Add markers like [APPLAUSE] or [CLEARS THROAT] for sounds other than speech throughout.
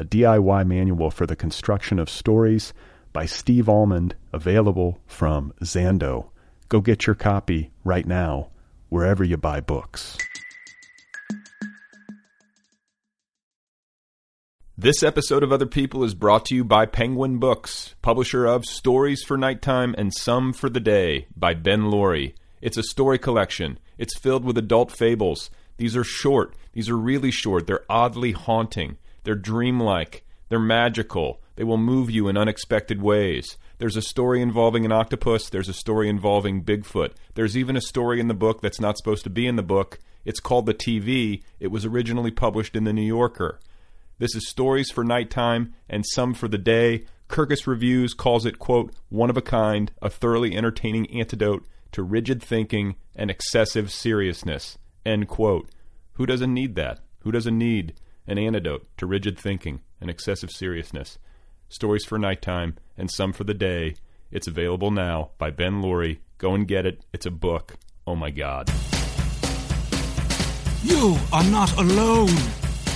a DIY manual for the construction of stories by Steve Almond, available from Zando. Go get your copy right now, wherever you buy books. This episode of Other People is brought to you by Penguin Books, publisher of Stories for Nighttime and Some for the Day by Ben Loory. It's a story collection. It's filled with adult fables. These are short. These are really short. They're oddly haunting. They're dreamlike. They're magical. They will move you in unexpected ways. There's a story involving an octopus. There's a story involving Bigfoot. There's even a story in the book that's not supposed to be in the book. It's called The TV. It was originally published in The New Yorker. This is Stories for Nighttime and Some for the Day. Kirkus Reviews calls it, quote, one of a kind, a thoroughly entertaining antidote to rigid thinking and excessive seriousness, end quote. Who doesn't need that? Who doesn't need an antidote to rigid thinking and excessive seriousness? Stories for Nighttime and Some for the Day. It's available now by Ben Loory. Go and get it. It's a book. Oh my God. You are not alone.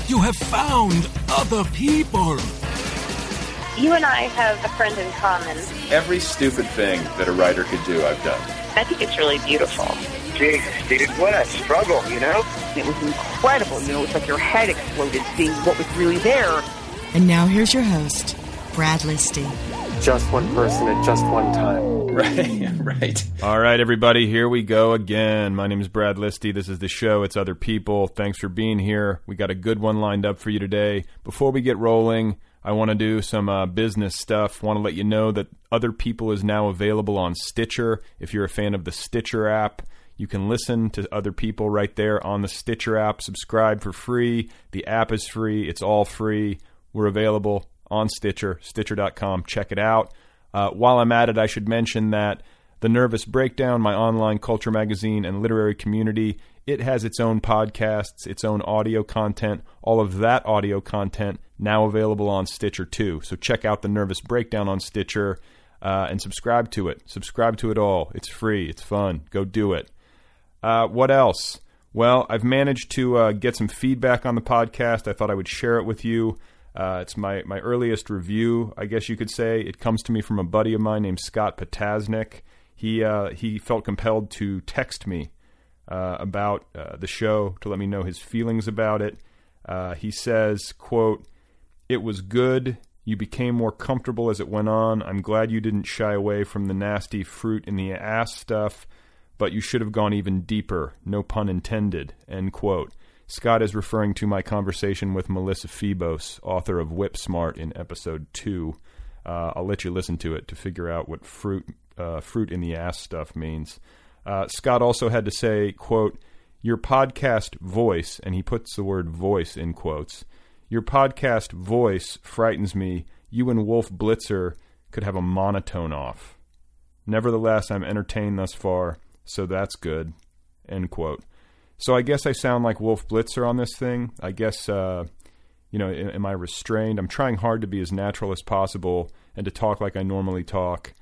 You have found other people. You and I have a friend in common. Every stupid thing that a writer could do, I've done. I think it's really beautiful. Jesus, dude, what a struggle, you know? It was incredible. You know, it's like your head exploded seeing what was really there. And now here's your host, Brad Listi. Just one person at just one time. [LAUGHS] Right, right. All right, everybody, here we go again. My name is Brad Listi. This is the show. It's Other People. Thanks for being here. We got a good one lined up for you today. Before we get rolling, I want to do some uh, business stuff. Want to let you know that Other People is now available on Stitcher. If you're a fan of the Stitcher app, you can listen to other people right there on the Stitcher app. Subscribe for free. The app is free. It's all free. We're available on Stitcher, Stitcher.com. Check it out. Uh, while I'm at it, I should mention that The Nervous Breakdown, my online culture magazine and literary community, it has its own podcasts, its own audio content, all of that audio content now available on Stitcher too. So check out The Nervous Breakdown on Stitcher uh, and subscribe to it. Subscribe to it all. It's free, it's fun. Go do it. Uh, what else? Well, I've managed to uh, get some feedback on the podcast. I thought I would share it with you. Uh, it's my, my earliest review, I guess you could say. It comes to me from a buddy of mine named Scott Potasnik. He uh, he felt compelled to text me uh, about uh, the show to let me know his feelings about it. He says, "quote It was good. You became more comfortable as it went on. I'm glad you didn't shy away from the nasty fruit in the ass stuff, but you should have gone even deeper. No pun intended." End quote. Scott is referring to my conversation with Melissa Febos, author of Whip Smart, in episode two. Uh, I'll let you listen to it to figure out what fruit uh, fruit in the ass stuff means. Uh, Scott also had to say, "quote Your podcast voice," and he puts the word "voice" in quotes. Your podcast voice frightens me. You and Wolf Blitzer could have a monotone off. Nevertheless, I'm entertained thus far, so that's good. End quote. So I guess I sound like Wolf Blitzer on this thing. I guess, uh, you know, am I restrained? I'm trying hard to be as natural as possible and to talk like I normally talk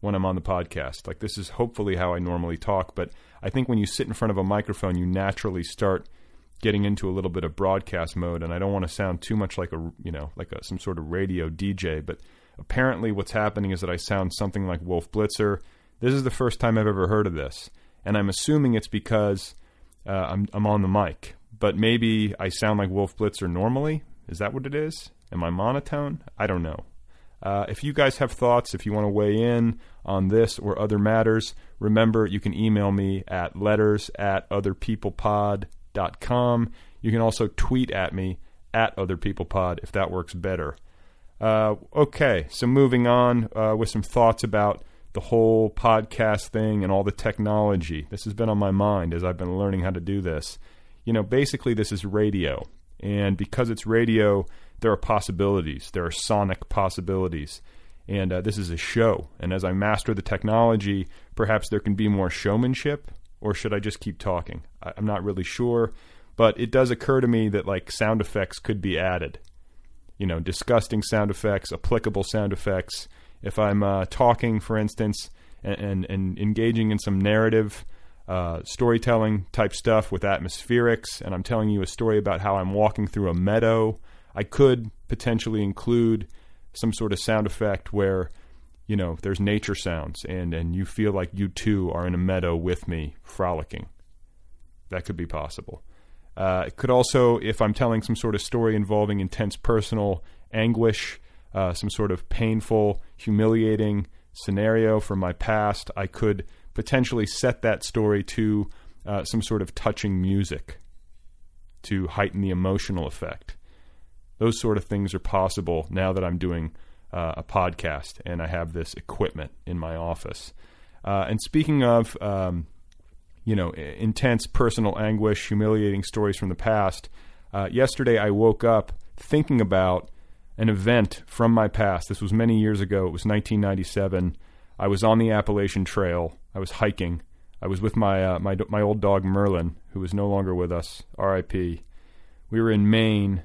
when I'm on the podcast. Like this is hopefully how I normally talk, but I think when you sit in front of a microphone, you naturally start getting into a little bit of broadcast mode, and I don't want to sound too much like a, you know, like a, some sort of radio DJ, but apparently what's happening is that I sound something like Wolf Blitzer. This is the first time I've ever heard of this, and I'm assuming it's because uh, I'm I'm on the mic, but maybe I sound like Wolf Blitzer normally. Is that what it is? Am I monotone? I don't know. Uh, if you guys have thoughts, if you want to weigh in on this or other matters, remember you can email me at letters at otherpeoplepod.com. You can also tweet at me at otherpeoplepod if that works better. Uh, okay, so moving on uh, with some thoughts about the whole podcast thing and all the technology. This has been on my mind as I've been learning how to do this. You know, basically, this is radio. And because it's radio, there are possibilities. There are sonic possibilities. And uh, this is a show. And as I master the technology, perhaps there can be more showmanship, or should I just keep talking? I- I'm not really sure. But it does occur to me that like sound effects could be added. You know, disgusting sound effects, applicable sound effects. If I'm uh, talking, for instance, and, and, and engaging in some narrative, uh, storytelling type stuff with atmospherics, and I'm telling you a story about how I'm walking through a meadow, I could potentially include some sort of sound effect where, you know, there's nature sounds, and, and you feel like you too are in a meadow with me, frolicking. That could be possible. Uh, it could also, if I'm telling some sort of story involving intense personal anguish, uh, some sort of painful, humiliating scenario from my past, I could potentially set that story to uh, some sort of touching music to heighten the emotional effect. Those sort of things are possible now that I'm doing uh, a podcast and I have this equipment in my office. Uh, and speaking of, um, you know, intense personal anguish, humiliating stories from the past, uh, yesterday I woke up thinking about an event from my past. This was many years ago. It was 1997. I was on the Appalachian Trail. I was hiking. I was with my uh, my my old dog Merlin, who is no longer with us. R.I.P. We were in Maine.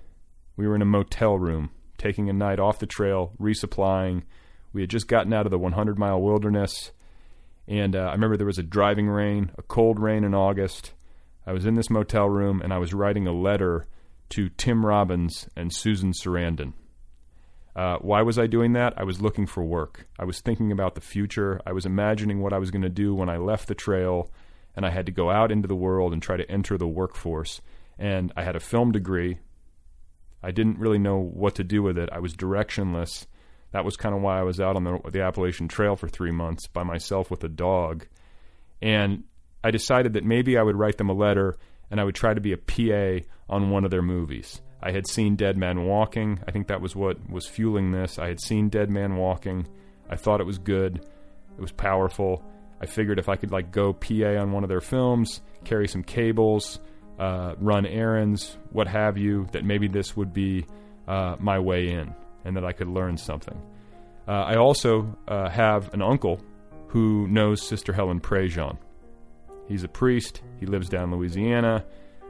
We were in a motel room, taking a night off the trail, resupplying. We had just gotten out of the 100 mile wilderness, and uh, I remember there was a driving rain, a cold rain in August. I was in this motel room, and I was writing a letter to Tim Robbins and Susan Sarandon. Uh, why was I doing that? I was looking for work. I was thinking about the future. I was imagining what I was going to do when I left the trail and I had to go out into the world and try to enter the workforce. And I had a film degree. I didn't really know what to do with it. I was directionless. That was kind of why I was out on the, the Appalachian Trail for three months by myself with a dog. And I decided that maybe I would write them a letter and I would try to be a PA on one of their movies. I had seen Dead Man Walking. I think that was what was fueling this. I had seen Dead Man Walking. I thought it was good. It was powerful. I figured if I could like go PA on one of their films, carry some cables, uh, run errands, what have you, that maybe this would be uh, my way in, and that I could learn something. Uh, I also uh, have an uncle who knows Sister Helen Prejean. He's a priest. He lives down Louisiana.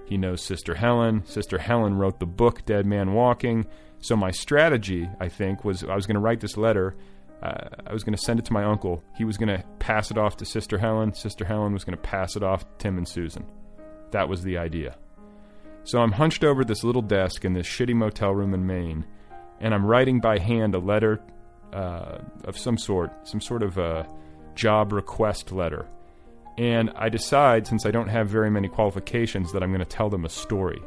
He knows Sister Helen. Sister Helen wrote the book Dead Man Walking. So my strategy, I think, was I was going to write this letter. Uh, I was going to send it to my uncle. He was going to pass it off to Sister Helen. Sister Helen was going to pass it off to Tim and Susan. That was the idea. So I'm hunched over this little desk in this shitty motel room in Maine, and I'm writing by hand a letter uh, of some sort, some sort of a job request letter. And I decide, since I don't have very many qualifications, that I'm going to tell them a story.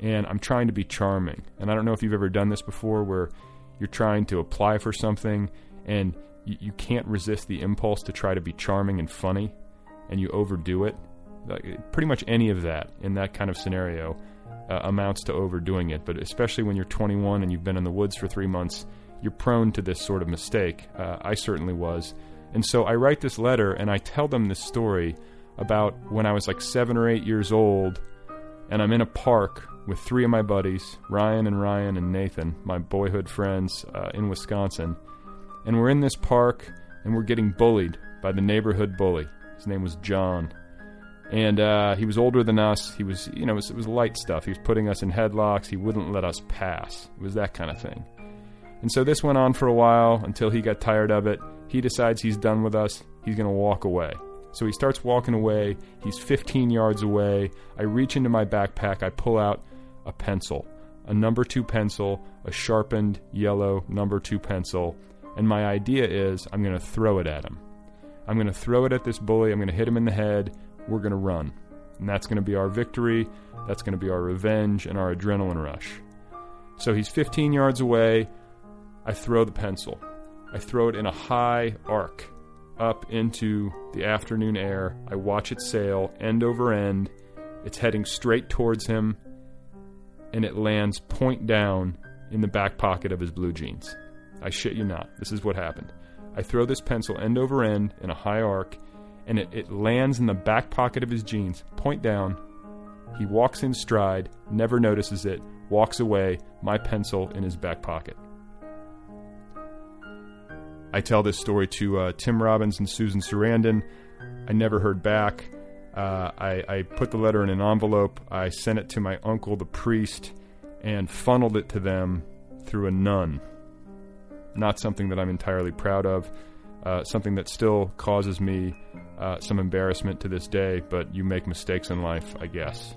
And I'm trying to be charming. And I don't know if you've ever done this before where you're trying to apply for something and you, you can't resist the impulse to try to be charming and funny and you overdo it. Like, pretty much any of that in that kind of scenario uh, amounts to overdoing it. But especially when you're 21 and you've been in the woods for three months, you're prone to this sort of mistake. Uh, I certainly was. And so I write this letter and I tell them this story about when I was like seven or eight years old and I'm in a park with three of my buddies, Ryan and Ryan and Nathan, my boyhood friends uh, in Wisconsin. And we're in this park and we're getting bullied by the neighborhood bully. His name was John. And uh, he was older than us. He was, you know, it was, it was light stuff. He was putting us in headlocks. He wouldn't let us pass. It was that kind of thing. And so this went on for a while until he got tired of it. He decides he's done with us. He's going to walk away. So he starts walking away. He's 15 yards away. I reach into my backpack. I pull out a pencil, a number two pencil, a sharpened yellow number two pencil. And my idea is I'm going to throw it at him. I'm going to throw it at this bully. I'm going to hit him in the head. We're going to run. And that's going to be our victory. That's going to be our revenge and our adrenaline rush. So he's 15 yards away. I throw the pencil. I throw it in a high arc up into the afternoon air. I watch it sail end over end. It's heading straight towards him, and it lands point down in the back pocket of his blue jeans. I shit you not. This is what happened. I throw this pencil end over end in a high arc, and it, it lands in the back pocket of his jeans, point down. He walks in stride, never notices it, walks away, my pencil in his back pocket. I tell this story to uh, Tim Robbins and Susan Sarandon. I never heard back. Uh, I, I put the letter in an envelope. I sent it to my uncle, the priest, and funneled it to them through a nun. Not something that I'm entirely proud of. Uh, something that still causes me uh, some embarrassment to this day, but you make mistakes in life, I guess.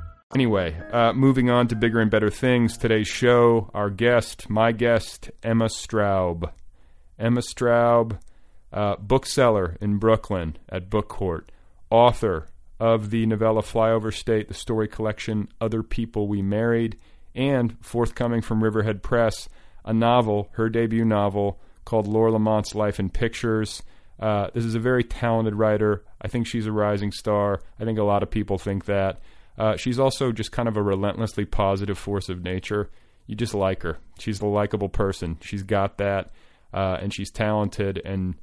Anyway, uh, moving on to bigger and better things. Today's show, our guest, my guest, Emma Straub. Emma Straub, uh, bookseller in Brooklyn at Book Court, author of the novella Flyover State, the story collection Other People We Married, and forthcoming from Riverhead Press, a novel, her debut novel, called Laura Lamont's Life in Pictures. Uh, this is a very talented writer. I think she's a rising star. I think a lot of people think that. Uh, she's also just kind of a relentlessly positive force of nature. You just like her. She's a likable person. She's got that, uh, and she's talented. And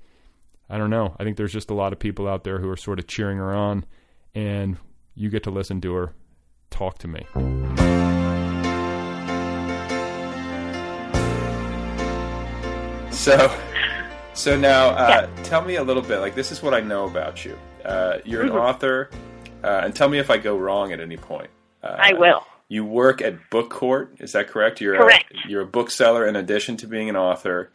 I don't know. I think there's just a lot of people out there who are sort of cheering her on, and you get to listen to her talk to me. So, so now, uh, yeah. tell me a little bit. Like, this is what I know about you. Uh, you're an mm-hmm. author, uh, and tell me if I go wrong at any point. Uh, I will. You work at Book Court, is that correct? You're correct. A, you're a bookseller in addition to being an author.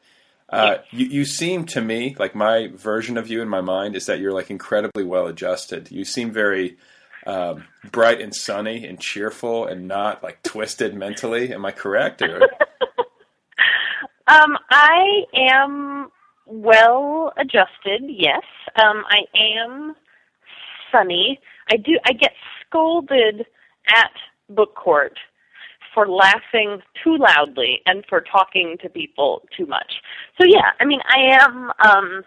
Uh, yes. you, you seem to me like my version of you in my mind is that you're like incredibly well adjusted. You seem very um, bright and sunny and cheerful and not like twisted mentally. Am I correct? Or? [LAUGHS] um, I am well adjusted. Yes, um, I am sunny. I do. I get scolded at book court for laughing too loudly and for talking to people too much. So yeah, I mean, I am. Um,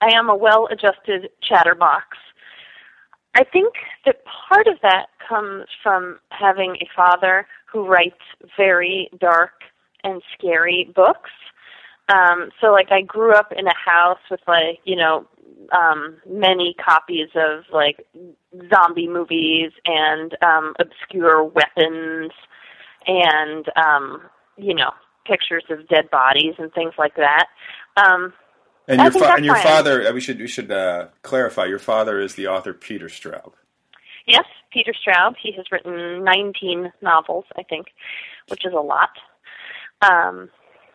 I am a well-adjusted chatterbox. I think that part of that comes from having a father who writes very dark and scary books. Um, so like I grew up in a house with like, you know, um, many copies of like zombie movies and um, obscure weapons and um, you know pictures of dead bodies and things like that. Um, and your, fa- and your father, uh, we should we should uh, clarify. Your father is the author Peter Straub. Yes, Peter Straub. He has written 19 novels, I think, which is a lot. Um,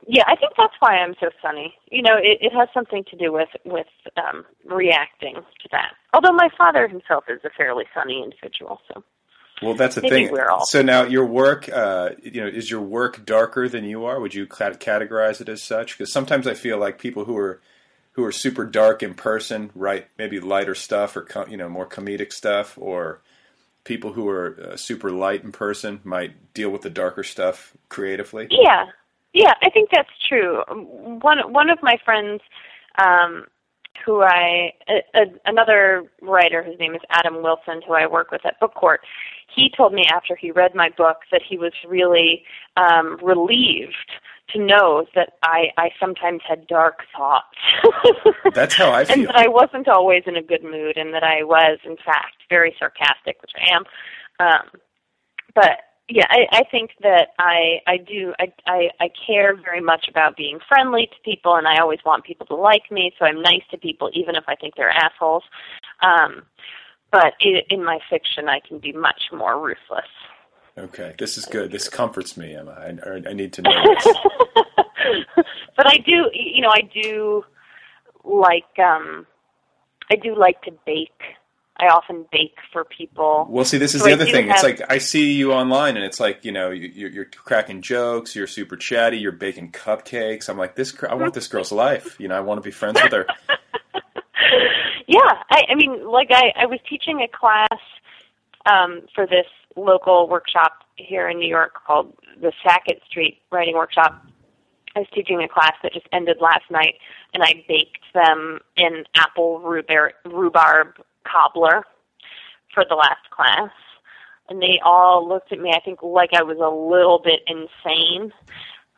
yeah, I think that's why I'm so sunny. You know, it, it has something to do with with um, reacting to that. Although my father himself is a fairly sunny individual, so Well, that's the Maybe thing. we're all- So now your work, uh, you know, is your work darker than you are? Would you categorize it as such? Because sometimes I feel like people who are who are super dark in person write maybe lighter stuff or co- you know more comedic stuff, or people who are uh, super light in person might deal with the darker stuff creatively. Yeah, yeah, I think that's true. Um, One one of my friends, um, who I a, a, another writer, whose name is Adam Wilson, who I work with at Book Court, he told me after he read my book that he was really um, relieved to know that I I sometimes had dark thoughts. [LAUGHS] That's how I feel. and that I wasn't always in a good mood, and that I was, in fact, very sarcastic, which I am. Um, but yeah, I, I think that I I do I, I I care very much about being friendly to people, and I always want people to like me. So I'm nice to people, even if I think they're assholes. Um, but i in my fiction, I can be much more ruthless. Okay, this is good. This comforts me, Emma. I, I need to know this. [LAUGHS] but I do, you know, I do like um, I do like to bake. I often bake for people. Well, see, this is So the other thing. It's like I see you online, and it's like you know you, you're, you're cracking jokes, you're super chatty, you're baking cupcakes. I'm like this. I want this girl's life. You know, I want to be friends with her. [LAUGHS] Yeah, I, I mean, like I, I was teaching a class um, for this local workshop here in New York called the Sackett Street Writing Workshop. I was teaching a class that just ended last night, and I baked them an apple rhubarb, rhubarb cobbler for the last class. And they all looked at me, I think, like I was a little bit insane.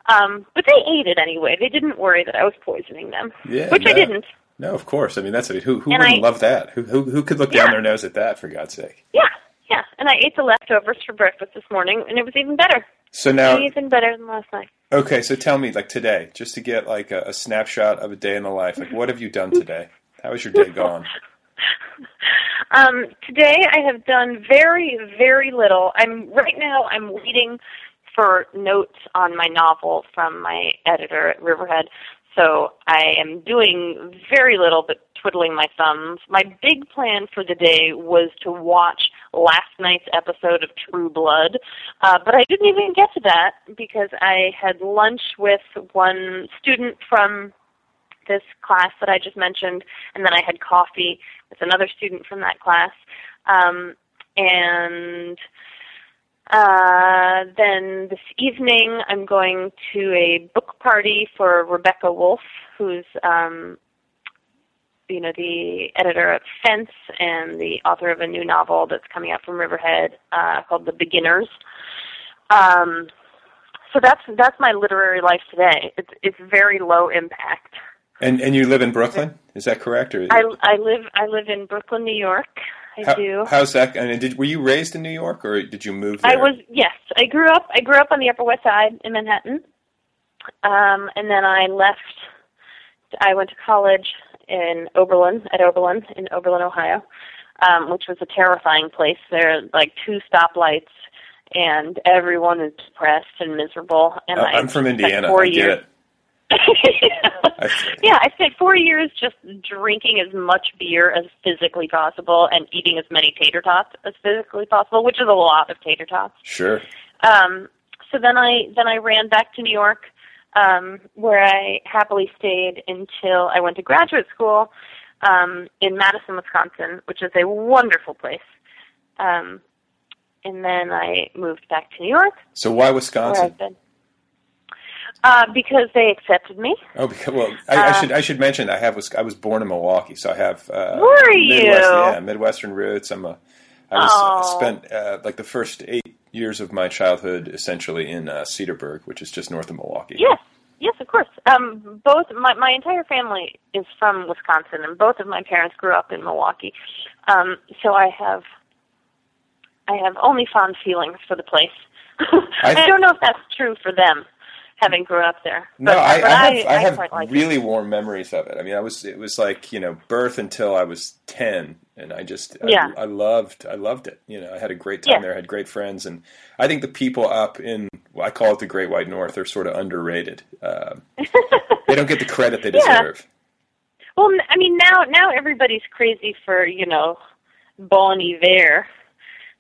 Um, but they ate it anyway. They didn't worry that I was poisoning them, Yeah, which I didn't. No, of course. I mean, that's it. Who who And wouldn't I- love that? Who, who who could look down their nose at that? For God's sake. Yeah, yeah. And I ate the leftovers for breakfast this morning, and it was even better. So now, even better than last night. okay. So tell me, like today, just to get like a, a snapshot of a day in the life. Like, what have you done today? How was your day gone? [LAUGHS] [LAUGHS] Um, today I have done very, very little. I'm right now. I'm waiting for notes on my novel from my editor at Riverhead. So I am doing very little, but twiddling my thumbs. My big plan for the day was to watch last night's episode of True Blood, uh, but I didn't even get to that because I had lunch with one student from this class that I just mentioned, and then I had coffee with another student from that class. Um, and uh, then this evening, I'm going to a book party for Rebecca Wolff, who's um, you know the editor of Fence and the author of a new novel that's coming out from Riverhead uh, called The Beginners. Um, so that's that's my literary life today. It's it's very low impact. And and you live in Brooklyn? Is that correct? Or I I live I live in Brooklyn, New York. I how, do. how's that? I mean, did were you raised in New York or did you move there? I was yes. I grew up. I grew up on the Upper West Side in Manhattan, um, and then I left. I went to college in Oberlin at Oberlin in Oberlin, Ohio, um, which was a terrifying place. There are like two stoplights, and everyone is depressed and miserable. And Uh, I I'm from Indiana. I get years. it. [LAUGHS] yeah, I spent four years just drinking as much beer as physically possible and eating as many tater tots as physically possible, which is a lot of tater tots. Sure. Um, so then I then I ran back to New York, um, where I happily stayed until I went to graduate school um, in Madison, Wisconsin, which is a wonderful place. Um, and then I moved back to New York, So why Wisconsin? Uh, because they accepted me. Oh, because, well, I, I Uh, should I should mention I have was I was born in Milwaukee, so I have uh, Were Midwest, you? yeah Midwestern roots. I'm a I was Oh. spent uh, like the first eight years of my childhood essentially in uh, Cedarburg, which is just north of Milwaukee. Yes, yes, of course. Um, both my my entire family is from Wisconsin, and both of my parents grew up in Milwaukee. Um, so I have I have only fond feelings for the place. [LAUGHS] I, I- don't know if that's true for them, having grown up there. No, I, but I have I, have quite like it. really warm memories of it. I mean, I was it was like you know birth until I was ten, and I just Yeah. I, I loved I loved it. You know, I had a great time Yeah. there. I had great friends, and I think the people up in I call it the Great White North are sort of underrated. Um, [LAUGHS] they don't get the credit they Yeah. deserve. Well, I mean, now now everybody's crazy for you know Bon Iver,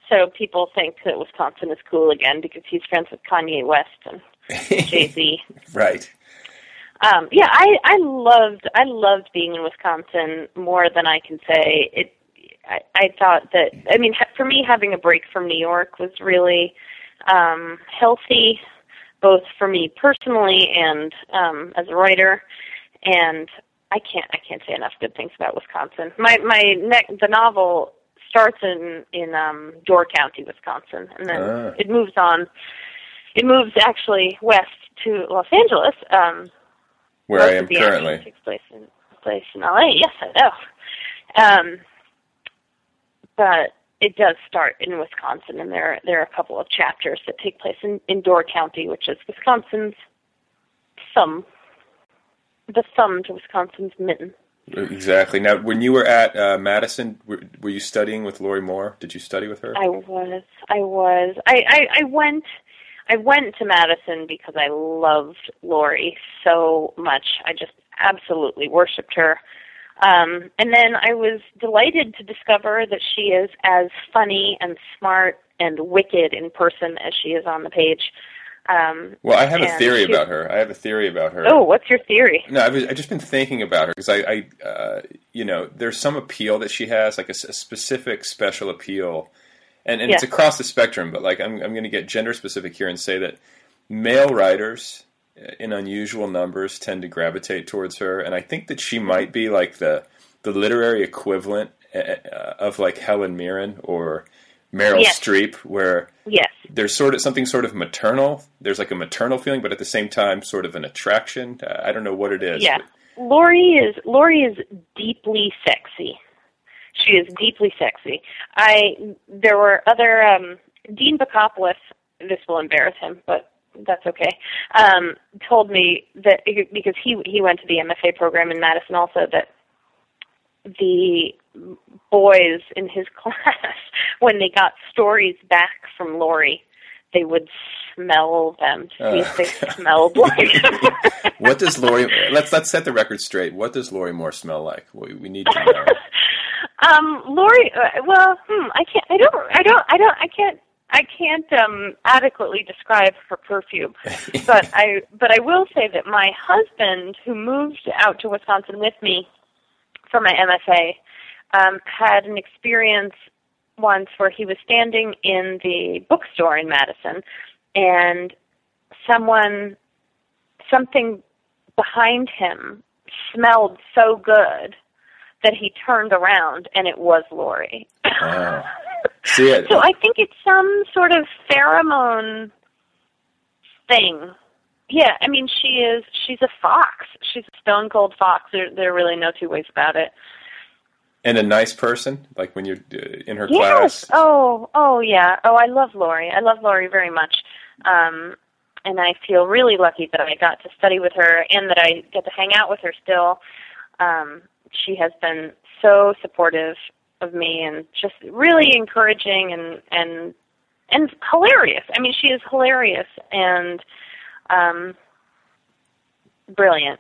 so people think that Wisconsin is cool again because he's friends with Kanye West and Jay Z. [LAUGHS] Right. Um, yeah, I I loved I loved being in Wisconsin more than I can say. It I, I thought that I mean for me having a break from New York was really um, healthy, both for me personally and um, as a writer. And I can't I can't say enough good things about Wisconsin. My my ne- the novel starts in in um, Door County, Wisconsin, and then Ah. it moves on. It moves actually west to Los Angeles. Um, Where I am currently. takes place in place in LA. Yes, I know. Um, but it does start in Wisconsin, and there there are a couple of chapters that take place in, in Door County, which is Wisconsin's thumb, the thumb to Wisconsin's mitten. Exactly. Now, when you were at uh, Madison, were, were you studying with Lorrie Moore? Did you study with her? I was, I was, I, I, I went, I went to Madison because I loved Lorrie so much. I just absolutely worshipped her. Um, and then I was delighted to discover that she is as funny and smart and wicked in person as she is on the page. Um, Well, I have a theory she- about her. I have a theory about her. Oh, what's your theory? No, I've, I've just been thinking about her because I, I uh, you know, there's some appeal that she has, like a, s- a specific special appeal, and, and it's across the spectrum. But like, I'm I'm going to get gender specific here and say that male writers uh, in unusual numbers tend to gravitate towards her, and I think that she might be like the the literary equivalent uh, uh, of like Helen Mirren or Meryl Yes. Streep, where Yes. there's sort of something sort of maternal. There's like a maternal feeling, but at the same time, sort of an attraction. I don't know what it is. Yeah. Lorrie is Lorrie is deeply sexy. She is deeply sexy. I there were other um Dean Bakopoulos, this will embarrass him, but that's okay. Um told me that because he he went to the MFA program in Madison also that the boys in his [LAUGHS] class when they got stories back from Lorrie they would smell them to see if they smelled like [LAUGHS] what does Lorrie? Let's let's set the record straight. What does Lorrie Moore smell like? We, we need to know. Um, Lorrie. Uh, well, hmm, I can't. I don't. I don't. I don't. I can't. I can't um, adequately describe her perfume, [LAUGHS] but I. But I will say that my husband, who moved out to Wisconsin with me for my MFA, um, had an experience once where he was standing in the bookstore in Madison, and someone, something behind him smelled so good that he turned around and it was Lorrie. Wow. [LAUGHS] See it. So I think it's some sort of pheromone thing. Yeah, I mean she is she's a fox. She's a stone cold fox. There there are really no two ways about it. And a nice person, like when you're uh, in her yes. class. Oh, oh yeah. Oh, I love Lorrie. I love Lorrie very much. Um and I feel really lucky that I got to study with her and that I get to hang out with her still. Um she has been so supportive of me and just really encouraging and and and hilarious. I mean, she is hilarious and um brilliant.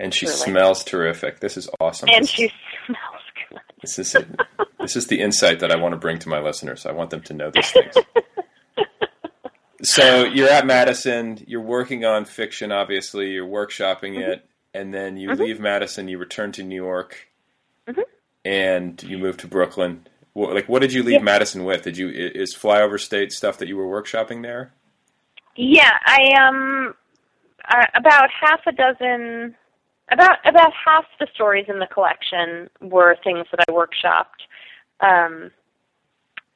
And she smells terrific. This is awesome. And this, she [LAUGHS] smells good. this is this is the insight that I want to bring to my listeners. I want them to know these things. [LAUGHS] so you're at Madison. You're working on fiction. Obviously, you're workshopping Mm-hmm. it, and then you leave Madison. You return to New York, Mhm. and you move to Brooklyn. Wh- Like, what did you leave Yeah. Madison with? Did you is flyover state stuff that you were workshopping there? Yeah, I um uh, about half a dozen about about half the stories in the collection were things that I workshopped. Um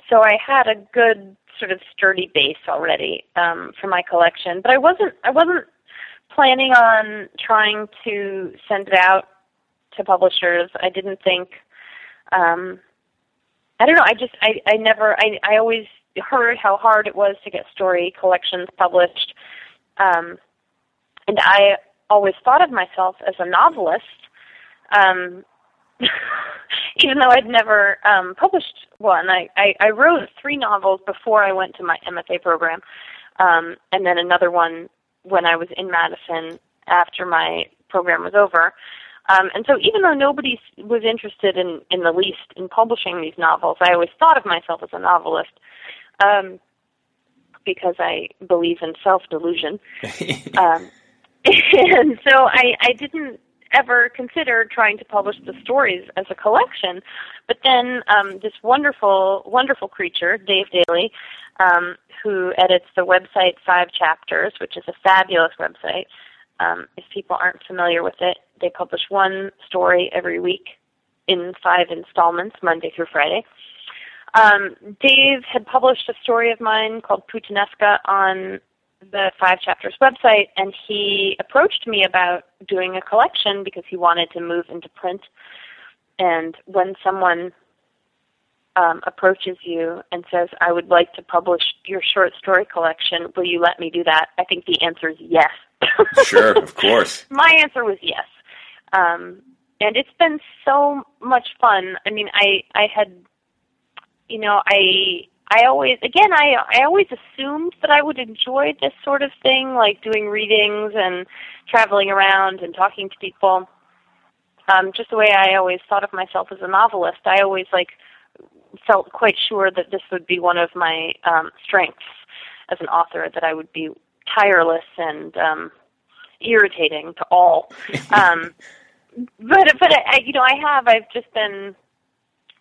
so I had a good sort of sturdy base already um for my collection, but I wasn't I wasn't planning on trying to send it out to publishers. I didn't think um I don't know, I just I I never I I always heard how hard it was to get story collections published. Um and I always thought of myself as a novelist. Um [LAUGHS] even though I'd never um, published one. I, I, I wrote three novels before I went to my MFA program, um, and then another one when I was in Madison after my program was over. Um, and so even though nobody was interested in, in the least in publishing these novels, I always thought of myself as a novelist um, because I believe in self-delusion. [LAUGHS] um, [LAUGHS] and so I, I didn't ever consider trying to publish the stories as a collection. But then um, this wonderful, wonderful creature, Dave Daley, um, who edits the website Five Chapters, which is a fabulous website. Um, if people aren't familiar with it, they publish one story every week in five installments, Monday through Friday. Um, Dave had published a story of mine called Puttanesca on the Five Chapters website, and he approached me about doing a collection because he wanted to move into print. And when someone um, approaches you and says, I would like to publish your short story collection, will you let me do that? I think the answer is yes. [LAUGHS] sure, of course. My answer was yes. Um, and it's been so much fun. I mean, I, I had, you know, I I always, again, I I always assumed that I would enjoy this sort of thing, like doing readings and traveling around and talking to people. Um, just the way I always thought of myself as a novelist, I always like felt quite sure that this would be one of my um, strengths as an author, that I would be tireless and um, irritating to all. [LAUGHS] um, but but I, you know, I have. I've just been.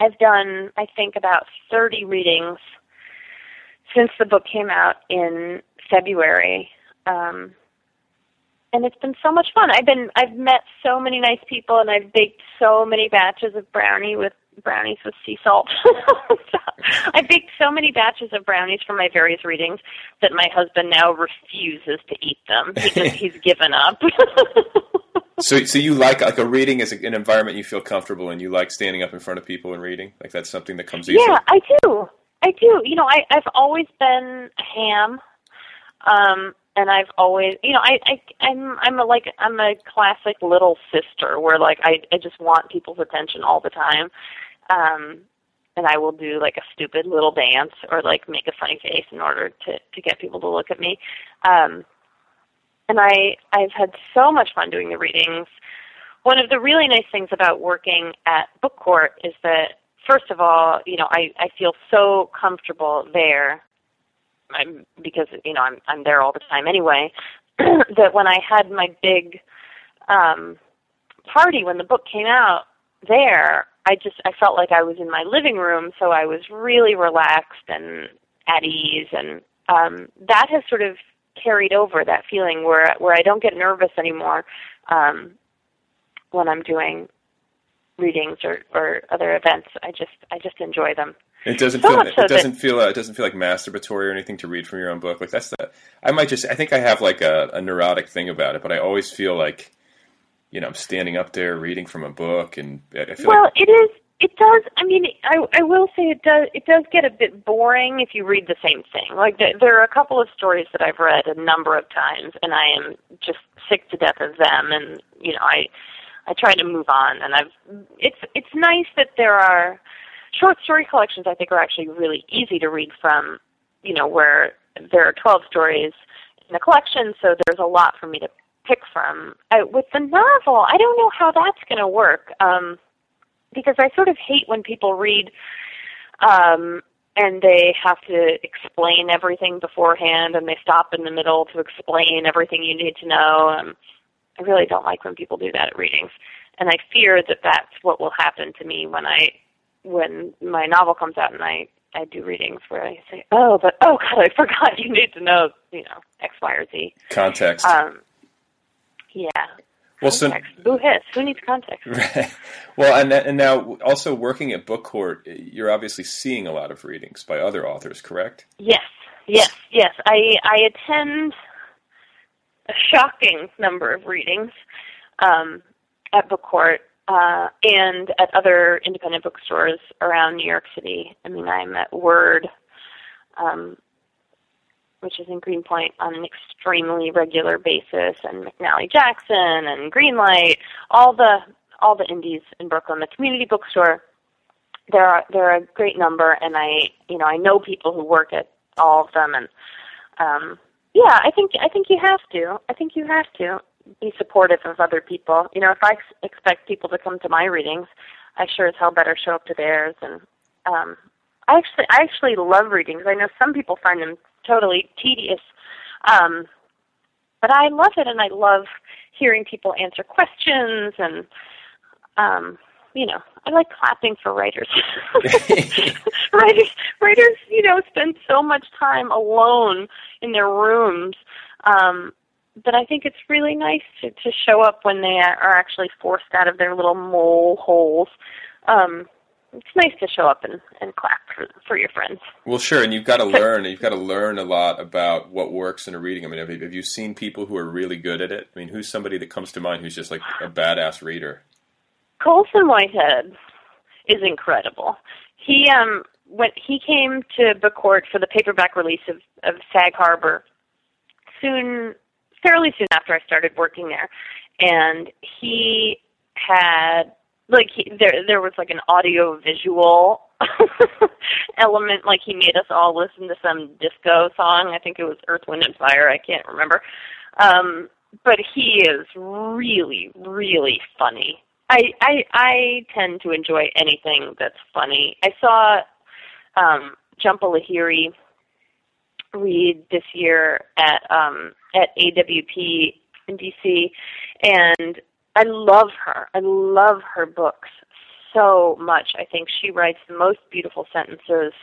I've done, I think, about 30 readings since the book came out in February. Um, and it's been so much fun. I've been I've met so many nice people and I've baked so many batches of brownie with brownies with sea salt. [LAUGHS] I baked so many batches of brownies for my various readings that my husband now refuses to eat them. because [LAUGHS] he's given up. [LAUGHS] so so you like like a reading is an environment you feel comfortable in. You like standing up in front of people and reading? Like that's something that comes easy. Yeah, I do. I do. You know, I I've always been ham. Um and I've always, you know, I, I, I'm, I'm a, like, I'm a classic little sister where like I, I just want people's attention all the time, um, and I will do like a stupid little dance or like make a funny face in order to to get people to look at me, um, and I, I've had so much fun doing the readings. One of the really nice things about working at Book Court is that first of all, you know, I, I feel so comfortable there. I'm, because, you know, I'm, I'm there all the time anyway, [CLEARS THROAT] that when I had my big um, party when the book came out there, I just, I felt like I was in my living room, so I was really relaxed and at ease, and um, that has sort of carried over that feeling where where I don't get nervous anymore um, when I'm doing readings or, or other events. I just I just enjoy them. It doesn't so feel. It so doesn't feel. Uh, it doesn't feel like masturbatory or anything to read from your own book. Like that's the. I might just. I think I have like a, a neurotic thing about it, but I always feel like, you know, I'm standing up there reading from a book, and I feel. Well, like, it is. It does. I mean, I I will say it does. It does get a bit boring if you read the same thing. Like there, there are a couple of stories that I've read a number of times, and I am just sick to death of them. And you know, I I try to move on, and I've it's it's nice that there are short story collections. I think are actually really easy to read from, you know, where there are twelve stories in a collection, so there's a lot for me to pick from. I, with the novel, I don't know how that's going to work um, because I sort of hate when people read um, and they have to explain everything beforehand, and they stop in the middle to explain everything you need to know. Um, I really don't like when people do that at readings, and I fear that that's what will happen to me when I when my novel comes out and I I do readings where I say, oh, but oh god, I [LAUGHS] forgot you need to know you know X, Y, or Z context. Um, yeah. Well, context. so boo hiss. Who needs context? [LAUGHS] Right. well, and and now also working at Book Court, you're obviously seeing a lot of readings by other authors, correct? Yes, yes, yes. I I attend a shocking number of readings um, at Book Court uh, and at other independent bookstores around New York City. I mean, I'm at Word, um, which is in Greenpoint, on an extremely regular basis, and McNally Jackson and Greenlight, all the all the indies in Brooklyn, the community bookstore. There are there are a great number, and I you know I know people who work at all of them, and um, yeah, I think I think you have to. I think you have to be supportive of other people. You know, if I ex- expect people to come to my readings, I sure as hell better show up to theirs. And um, I actually I actually love readings. I know some people find them totally tedious, um, but I love it, and I love hearing people answer questions and um, you know, I like clapping for writers. [LAUGHS] [LAUGHS] writers, writers, you know, spend so much time alone in their rooms. Um, but I think it's really nice to, to show up when they are actually forced out of their little mole holes. Um, it's nice to show up and, and clap for, for your friends. Well, sure, and you've got to [LAUGHS] learn. You've got to learn a lot about what works in a reading. I mean, have you, have you seen people who are really good at it? I mean, who's somebody that comes to mind who's just like a badass reader? Colson Whitehead is incredible. He um when he came to Book Court for the paperback release of, of Sag Harbor soon fairly soon after I started working there. And he had like he, there there was like an audio visual [LAUGHS] element like he made us all listen to some disco song i think it was earth wind and fire i can't remember um but he is really really funny I, I I tend to enjoy anything that's funny. I saw um, Jhumpa Lahiri read this year at um, at AWP in DC, and I love her. I love her books so much. I think she writes the most beautiful sentences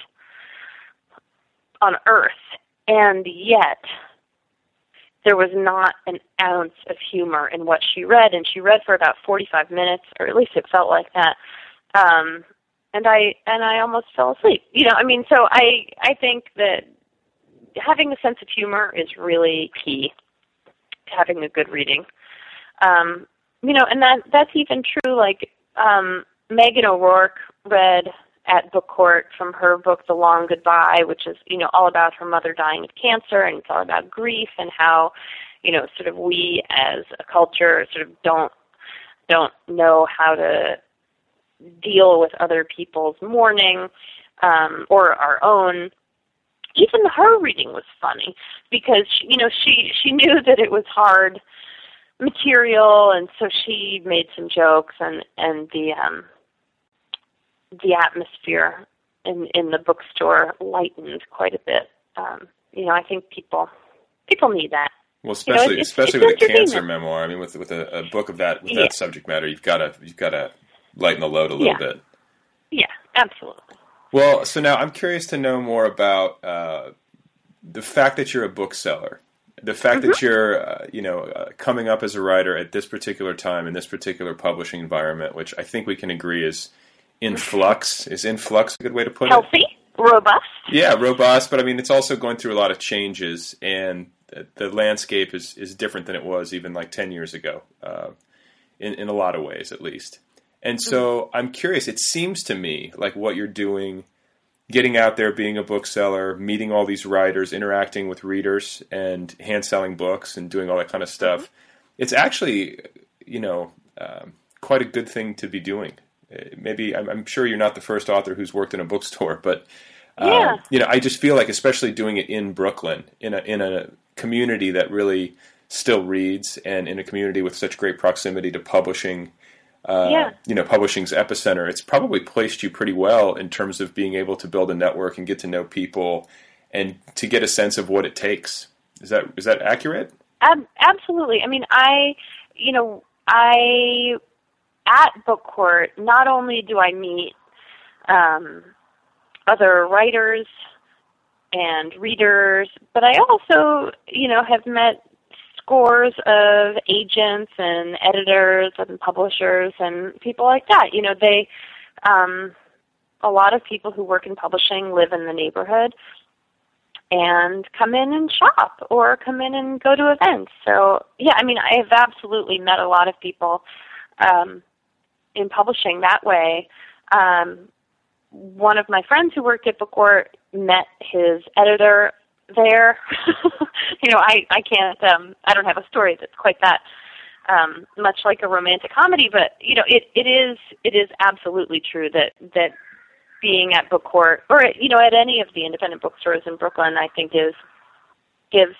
on earth, and yet there was not an ounce of humor in what she read, and she read for about 45 minutes, or at least it felt like that. Um, and I and I almost fell asleep. You know, I mean, so I I think that having a sense of humor is really key to having a good reading. Um, you know, and that that's even true. Like um, Meghan O'Rourke read at Book Court from her book The Long Goodbye, which is you know all about her mother dying of cancer, and it's all about grief and how you know sort of we as a culture sort of don't don't know how to deal with other people's mourning um, or our own. Even her reading was funny because you know she she knew [LAUGHS] that it was hard material, and so she made some jokes and and the um, the atmosphere in in the bookstore lightened quite a bit. Um, you know, I think people people need that. Well, especially you know, it's, especially it's with a cancer memoir. I mean, with with a, a book of that with Yeah. that subject matter, you've got to you've got to lighten the load a little Yeah. bit. Yeah, absolutely. Well, so now I'm curious to know more about uh, the fact that you're a bookseller, the fact Mm-hmm. that you're, uh, you know, uh, coming up as a writer at this particular time in this particular publishing environment, which I think we can agree is in flux. Is in flux a good way to put it? Healthy, robust. Yeah, robust, but I mean, it's also going through a lot of changes, and the, landscape is, is different than it was even like 10 years ago, uh, in, in a lot of ways, at least. And so I'm curious, it seems to me like what you're doing, getting out there, being a bookseller, meeting all these writers, interacting with readers, and hand selling books and doing all that kind of stuff, it's actually, you know, um, quite a good thing to be doing. Uh, Maybe I'm, I'm sure you're not the first author who's worked in a bookstore, [LAUGHS] but um, Yeah. you know, I just feel like, especially doing it in Brooklyn, in a in a community that really still reads, and in a community with such great proximity to publishing, uh, Yeah. you know, publishing's epicenter. It's probably placed you pretty well in terms of being able to build a network and get to know people, and to get a sense of what it takes. Is that is that accurate? Ab- absolutely. I mean, I, you know, I at book court. Not only do I meet um, other writers and readers, but I also, you know, have met scores of agents and editors and publishers and people like that. You know, they, um, a lot of people who work in publishing live in the neighborhood and come in and shop or come in and go to events. So yeah, I mean, I have absolutely met a lot of people um, in publishing that way. Um, one of my friends who worked at Bookcourt met his editor there. [LAUGHS] you know, I I can't um, I don't have a story that's quite that um, much like a romantic comedy. But you know, it it is it is absolutely true that that being at Book Court or you know at any of the independent bookstores in Brooklyn, I think is gives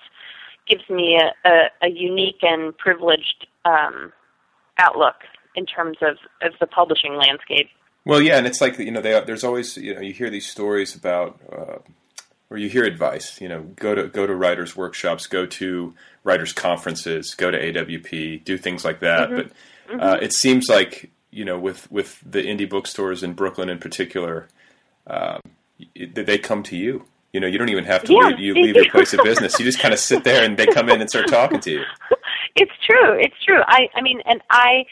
gives me a, a, a unique and privileged um, outlook in terms of, of the publishing landscape. Well, yeah, and it's like you know, they, there's always you know you hear these stories about, uh, or you hear advice. You know, go to go to writers' workshops, go to writers' conferences, go to AWP, do things like that. Mhm. But Mhm. uh, it seems like you know, with with the indie bookstores in Brooklyn in particular, um, it, they come to you. You know, you don't even have to Yeah, leave, you leave your place of [LAUGHS] business. You just kind of sit there, and they come in and start talking to you. [LAUGHS] it's true. It's true. I I mean, and I,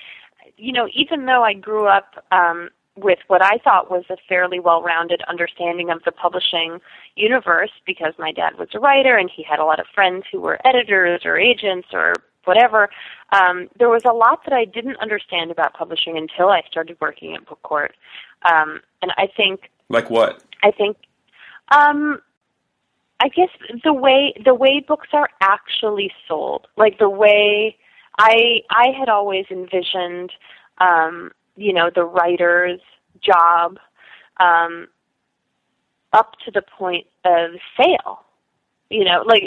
you know, even though I grew up um, with what I thought was a fairly well-rounded understanding of the publishing universe, because my dad was a writer and he had a lot of friends who were editors or agents or whatever. Um, there was a lot that I didn't understand about publishing until I started working at Book Court, um, and I think Like what? I think um I guess the way the way books are actually sold, like the way I I had always envisioned um you know the writer's job um up to the point of sale. You know, like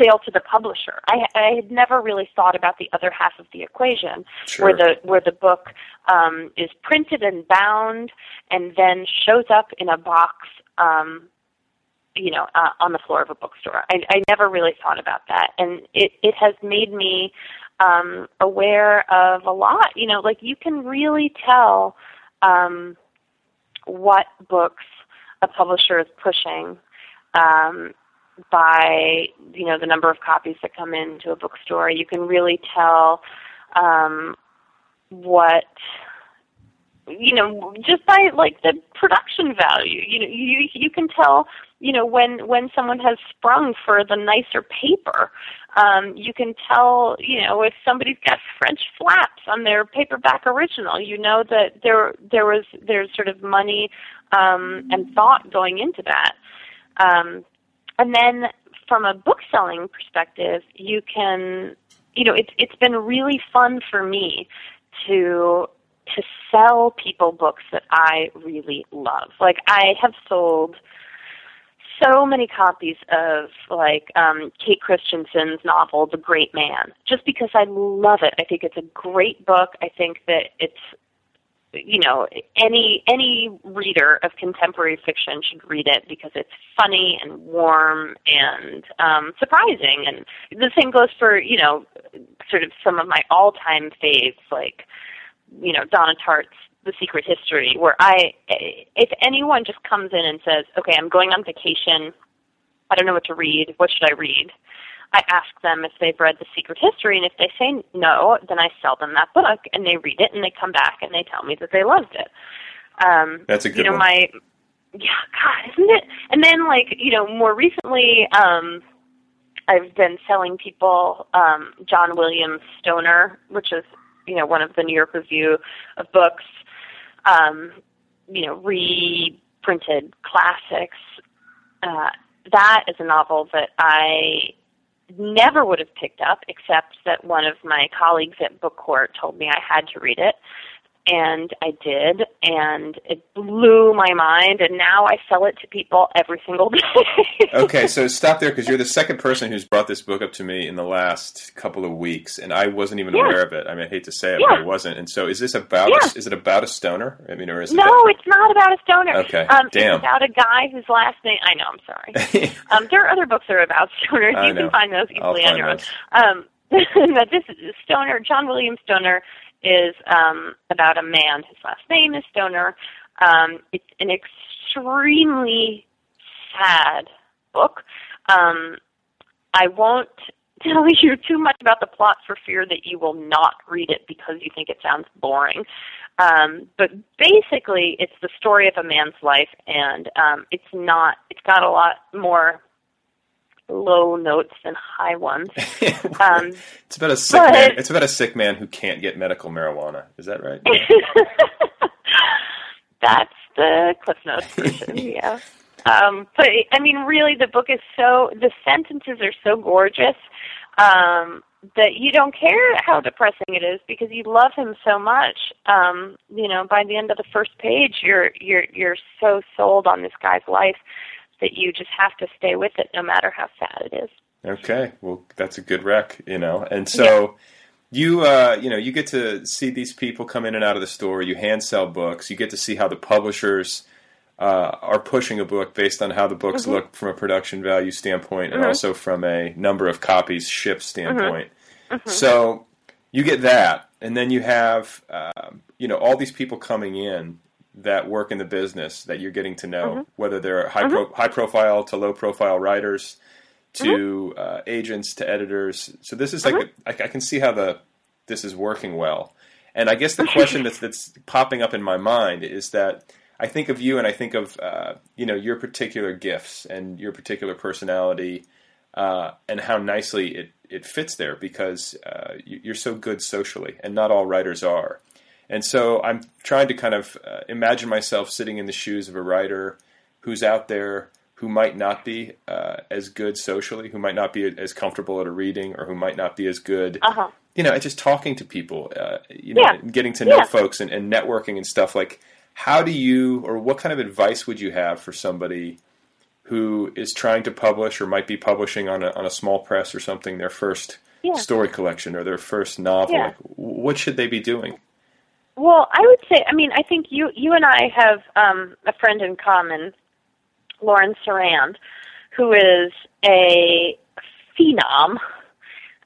sale to the publisher. I I had never really thought about the other half of the equation Sure. where the where the book um is printed and bound and then shows up in a box um you know, uh, on the floor of a bookstore. I, I never really thought about that, and it it has made me um, aware of a lot. You know, like you can really tell um, what books a publisher is pushing um, by you know the number of copies that come into a bookstore. You can really tell um, what you know just by like the production value you know you you can tell you know when when someone has sprung for the nicer paper um you can tell you know if somebody's got french flaps on their paperback original you know that there there was there's sort of money um and thought going into that um and then from a book selling perspective you can you know it's it's been really fun for me to to sell people books that I really love. Like I have sold so many copies of like um Kate Christensen's novel The Great Man just because I love it. I think it's a great book. I think that it's you know any any reader of contemporary fiction should read it because it's funny and warm and um surprising and the same goes for you know sort of some of my all-time faves like you know Donna Tartt's The Secret History, where I, if anyone just comes in and says, "Okay, I'm going on vacation, I don't know what to read. What should I read?" I ask them if they've read The Secret History, and if they say no, then I sell them that book, and they read it, and they come back and they tell me that they loved it. Um, That's a good you know one. my yeah, God, isn't it? And then like you know more recently. um I've been selling people um, John Williams Stoner, which is you know one of the New York Review of Books, um, you know reprinted classics. Uh, that is a novel that I never would have picked up, except that one of my colleagues at Book Court told me I had to read it. And I did, and it blew my mind. And now I sell it to people every single [LAUGHS] day. okay, so stop there because you're the second person who's brought this book up to me in the last couple of weeks, and I wasn't even Yeah. aware of it. I mean, I hate to say it, Yeah. but I wasn't. And so, is this about? Yeah. A, is it about a stoner? I mean, or is it? No, it's not about a stoner. Okay, Um, damn. It's about a guy whose last name. I know. I'm sorry. [LAUGHS] um, there are other books that are about stoners. You can find those easily on your own. Um, [LAUGHS] but this is Stoner. John William Stoner is um, about a man whose last name is Stoner. Um, it's an extremely sad book. Um, I won't [LAUGHS] tell you too much about the plot for fear that you will not read it because you think it sounds boring. Um, but basically, it's the story of a man's life, and um, it's not. It's got a lot more low notes than high ones. [LAUGHS] um, It's about a sick But- man. It's about a sick man who can't get medical marijuana. Is that right? [LAUGHS] That's the Cliff Notes version, [LAUGHS] yeah. Um, but I mean, really, the book is so the sentences are so gorgeous um, that you don't care how depressing it is because you love him so much. Um, you know, by the end of the first page, you're you're you're so sold on this guy's life that you just have to stay with it no matter how sad it is. Okay, well, that's a good rec, you know. And so you, uh, you know, you get to see these people come in and out of the store. You hand sell books. You get to see how the publishers uh, are pushing a book based on how the books Mhm. look from a production value standpoint, and Mhm. also from a number of copies shipped standpoint. Mhm. So you get that, and then you have, um, you know, all these people coming in that work in the business that you're getting to know, Mhm. whether they're high pro- high profile to low profile writers, to uh, agents to editors. So this is like a, I, I can see how the this is working well. And I guess the [LAUGHS] question that's that's popping up in my mind is that I think of you and I think of uh, you know your particular gifts and your particular personality uh, and how nicely it, it fits there because uh, you're so good socially and not all writers are. And so I'm trying to kind of uh, imagine myself sitting in the shoes of a writer who's out there who might not be uh, as good socially, who might not be as comfortable at a reading, or who might not be as good, Uh-huh. you know, at just talking to people, uh, you know, Yeah. getting to know Yeah. folks and, and networking and stuff. Like, how do you, or what kind of advice would you have for somebody who is trying to publish or might be publishing on a, on a small press or something their first Yeah. story collection or their first novel? Like, what should they be doing? Well, I would say, I mean, I think you you and I have um, a friend in common, Lauren Cerand, who is a phenom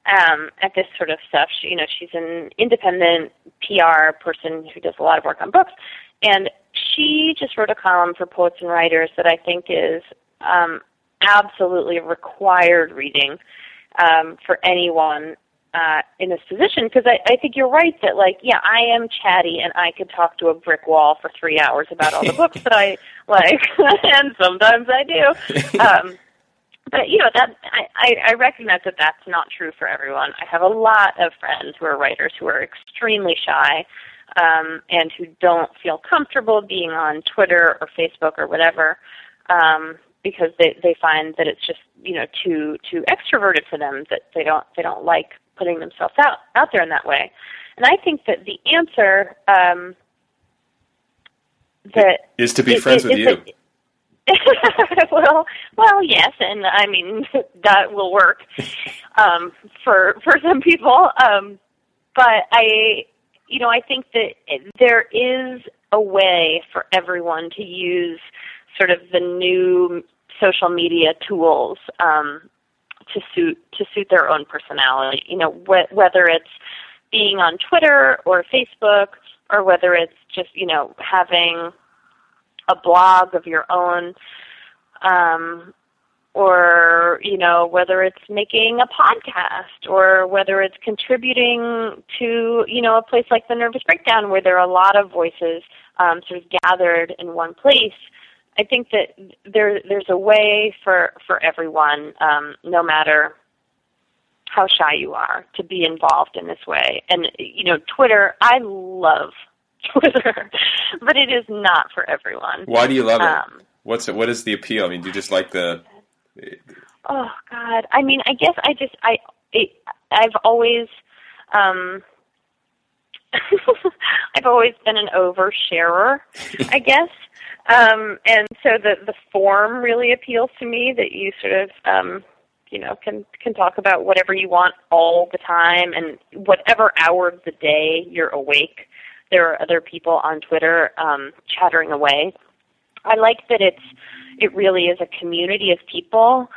um, at this sort of stuff. She, you know, she's an independent PR person who does a lot of work on books, and she just wrote a column for Poets and Writers that I think is um, absolutely required reading um, for anyone uh, in this position because I, I think you're right that like yeah I am chatty and I could talk to a brick wall for three hours about all the books that I [LAUGHS] like [LAUGHS] and sometimes I do. [LAUGHS] Um, but you know that I, I, recognize that that's not true for everyone. I have a lot of friends who are writers who are extremely shy um, and who don't feel comfortable being on Twitter or Facebook or whatever um, because they they find that it's just you know too too extroverted for them that they don't they don't like putting themselves out out there in that way. And I think that the answer um, that Is to be is- friends is with you. [LAUGHS] well, well, yes, and I mean [LAUGHS] that will work um, for for some people. Um, but I, you know, I think that there is a way for everyone to use sort of the new social media tools um, to suit to suit their own personality. You know, wh- whether it's being on Twitter or Facebook, or whether it's just you know having a blog of your own um or you know whether it's making a podcast or whether it's contributing to you know a place like the nervous breakdown where there are a lot of voices um, sort of gathered in one place i think that there there's a way for for everyone um, no matter how shy you are to be involved in this way and you know twitter i love [LAUGHS] twitter but it is not for everyone Why do you love it? um, What's it? What is the appeal? I mean, do you just like the? Oh God! I mean, I guess I just I it, I've always um [LAUGHS] I've always been an oversharer, I guess. Um, and so the the form really appeals to me that you sort of um, you know can can talk about whatever you want all the time and whatever hour of the day you're awake. There are other people on Twitter um, chattering away. I like that it's it really is a community of people.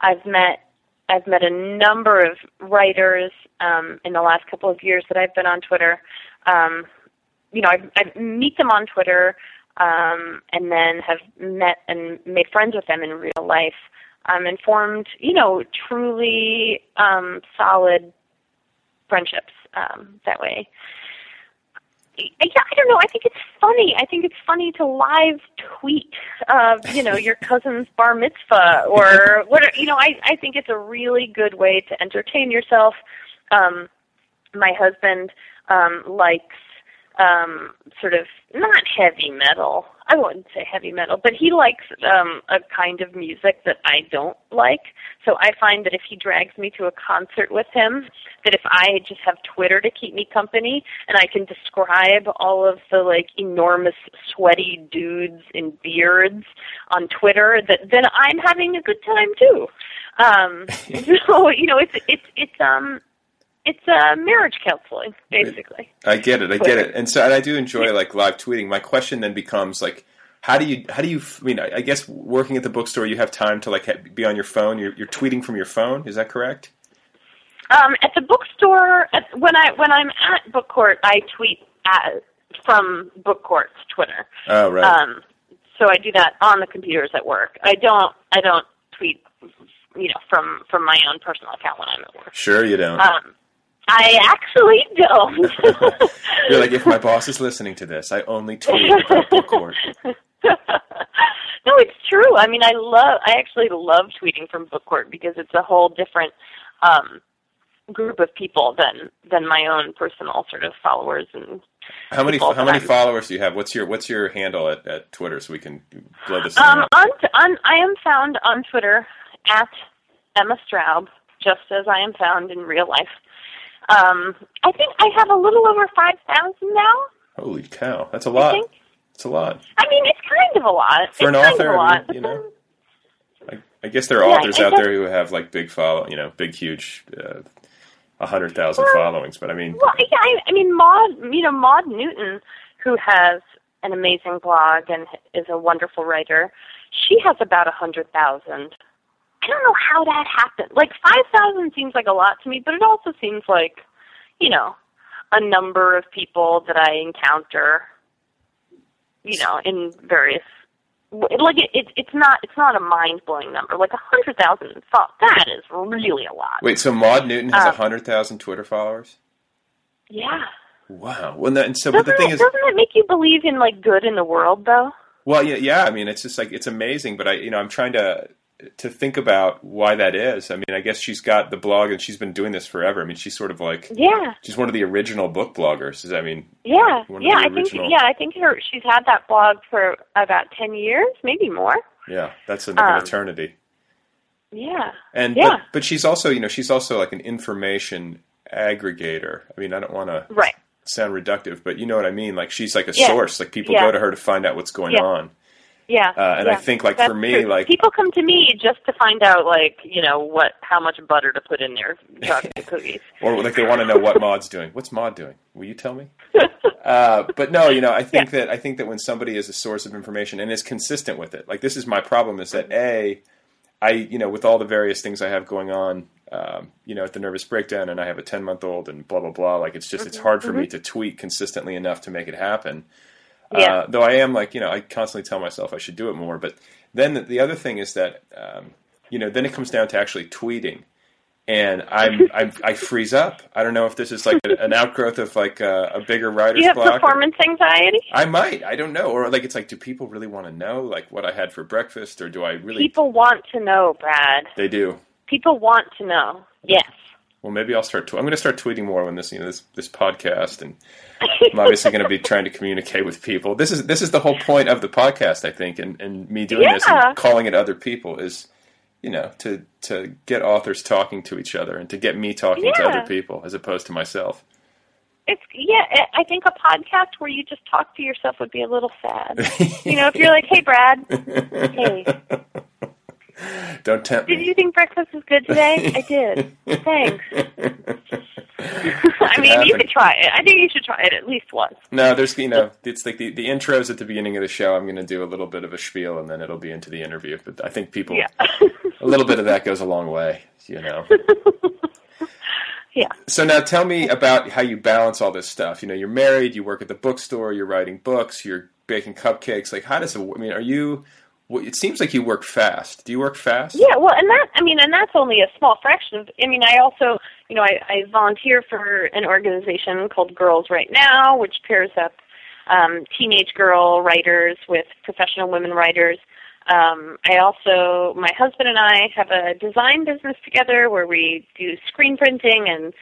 I've met I've met a number of writers um, in the last couple of years that I've been on Twitter. Um, you know, I, I meet them on Twitter, um, and then have met and made friends with them in real life, um, and formed you know truly um, solid friendships um, that way. Yeah, I don't know. I think it's funny. I think it's funny to live tweet, uh, you know, your cousin's [LAUGHS] bar mitzvah or what. You know, I I think it's a really good way to entertain yourself. Um, my husband um, likes um, sort of not heavy metal, I wouldn't say heavy metal, but he likes um a kind of music that I don't like. So I find that if he drags me to a concert with him, that if I just have Twitter to keep me company and I can describe all of the like enormous sweaty dudes in beards on Twitter, that then I'm having a good time too. Um [LAUGHS] so, you know, it's it's it's um it's uh, marriage counseling, basically. I get it. I get it. And so, and I do enjoy like live tweeting. My question then becomes like, how do you, how do you, I mean, I, I guess working at the bookstore, you have time to like be on your phone. You're, you're tweeting from your phone. Is that correct? Um, at the bookstore, at, when I when I'm at Book Court, I tweet at, from Book Court's Twitter. Oh, right. Um, so I do that on the computers at work. I don't I don't tweet, you know, from from my own personal account when I'm at work. Sure, you don't. Um, I actually don't. [LAUGHS] You're like, if my boss is listening to this, I only tweet about Book Court. [LAUGHS] no, it's true. I mean, I love. I actually love tweeting from Book Court because it's a whole different um, group of people than than my own personal sort of followers and. How many how many I'm- followers do you have? What's your what's your handle at, at Twitter so we can blow this Um, up? on, on, I am found on Twitter at Emma Straub, just as I am found in real life. Um, I think I have a little over five thousand now. Holy cow, that's a lot. It's a lot I mean, it's kind of a lot. for an it's kind author. of a I lot. you know, [LAUGHS] I, I guess there are Yeah, authors out there who have like big follow, you know, big huge, uh, a hundred thousand Well- followings. But I mean, Well, yeah, I, I mean, Maud, you know, Maud Newton, who has an amazing blog and is a wonderful writer, she has about a hundred thousand. I don't know how that happened. Like five thousand seems like a lot to me, but it also seems like, you know, a number of people that I encounter, you know, in various. Like it, it, it's not, it's not a mind blowing number. Like a hundred thousand, that is really a lot. wait, so Maud Newton has a Um, hundred thousand Twitter followers? Yeah. Wow. Well, that, and so, but the thing it, is, doesn't that make you believe in like good in the world though? Well, yeah, yeah. I mean, it's just like it's amazing, but I, you know, I'm trying to to think about why that is. I mean, I guess she's got the blog and she's been doing this forever. I mean, she's sort of like Yeah, she's one of the original book bloggers. Is I mean, yeah, yeah. I think yeah, I think her she's had that blog for about ten years, maybe more. yeah, that's an Um, eternity. Yeah, And yeah, but, but she's also, you know, she's also like an information aggregator. I mean, I don't want to right. sound reductive, but you know what I mean. Like she's like a Yeah. source. Like people Yeah. go to her to find out what's going Yeah. on. Yeah, Uh, and I think, like, That's for me, true. like- people come to me just to find out, like you know, what how much butter to put in their chocolate [LAUGHS] cookies. or like they want to know what Maud's doing. What's Maud doing? Will you tell me? [LAUGHS] uh, but no, you know, I think that I think that when somebody is a source of information and is consistent with it, like this is my problem, is that a, I you know, with all the various things I have going on, um, you know, at the nervous breakdown, and I have a ten month old, and blah blah blah. Like it's just it's hard for me to tweet consistently enough to make it happen. Yeah. Uh, though I am like, you know, I constantly tell myself I should do it more. But then the, the other thing is that, um, you know, then it comes down to actually tweeting. And I'm, [LAUGHS] I'm I freeze up. I don't know if this is like a, an outgrowth of like a, a bigger writer's Do you have block. or- performance anxiety? I might. I don't know. Or like it's like, do people really want to know like what I had for breakfast, or do I really? People want to know, Brad. They do. People want to know. Yes. Well, maybe I'll start. Tw- I'm going to start tweeting more when this, you know, this this podcast, and I'm obviously going to be trying to communicate with people. This is this is the whole point of the podcast, I think, and, and me doing this and calling it other people is, you know, to to get authors talking to each other and to get me talking to other people as opposed to myself. It's yeah. I- I think a podcast where you just talk to yourself would be a little sad. [LAUGHS] you know, if you're like, "Hey, Brad, [LAUGHS] hey, [LAUGHS] Don't tempt did me. you think breakfast was good today? I did. [LAUGHS] Thanks." [LAUGHS] I mean, you could try it. I think you should try it at least once. No, there's you know, it's like the, the intros at the beginning of the show. I'm going to do a little bit of a spiel, and then it'll be into the interview. But I think people, Yeah. a little bit of that goes a long way, you know. Yeah. So now tell me about how you balance all this stuff. You know, you're married, you work at the bookstore, you're writing books, you're baking cupcakes. Like, how does it? I mean, are you? Well, It seems like you work fast. Do you work fast? Yeah, well, and that I mean, and that's only a small fraction of. I mean, I also, you know, I, I volunteer for an organization called Girls Write Now, which pairs up um, teenage girl writers with professional women writers. Um, I also, my husband and I have a design business together where we do screen printing and,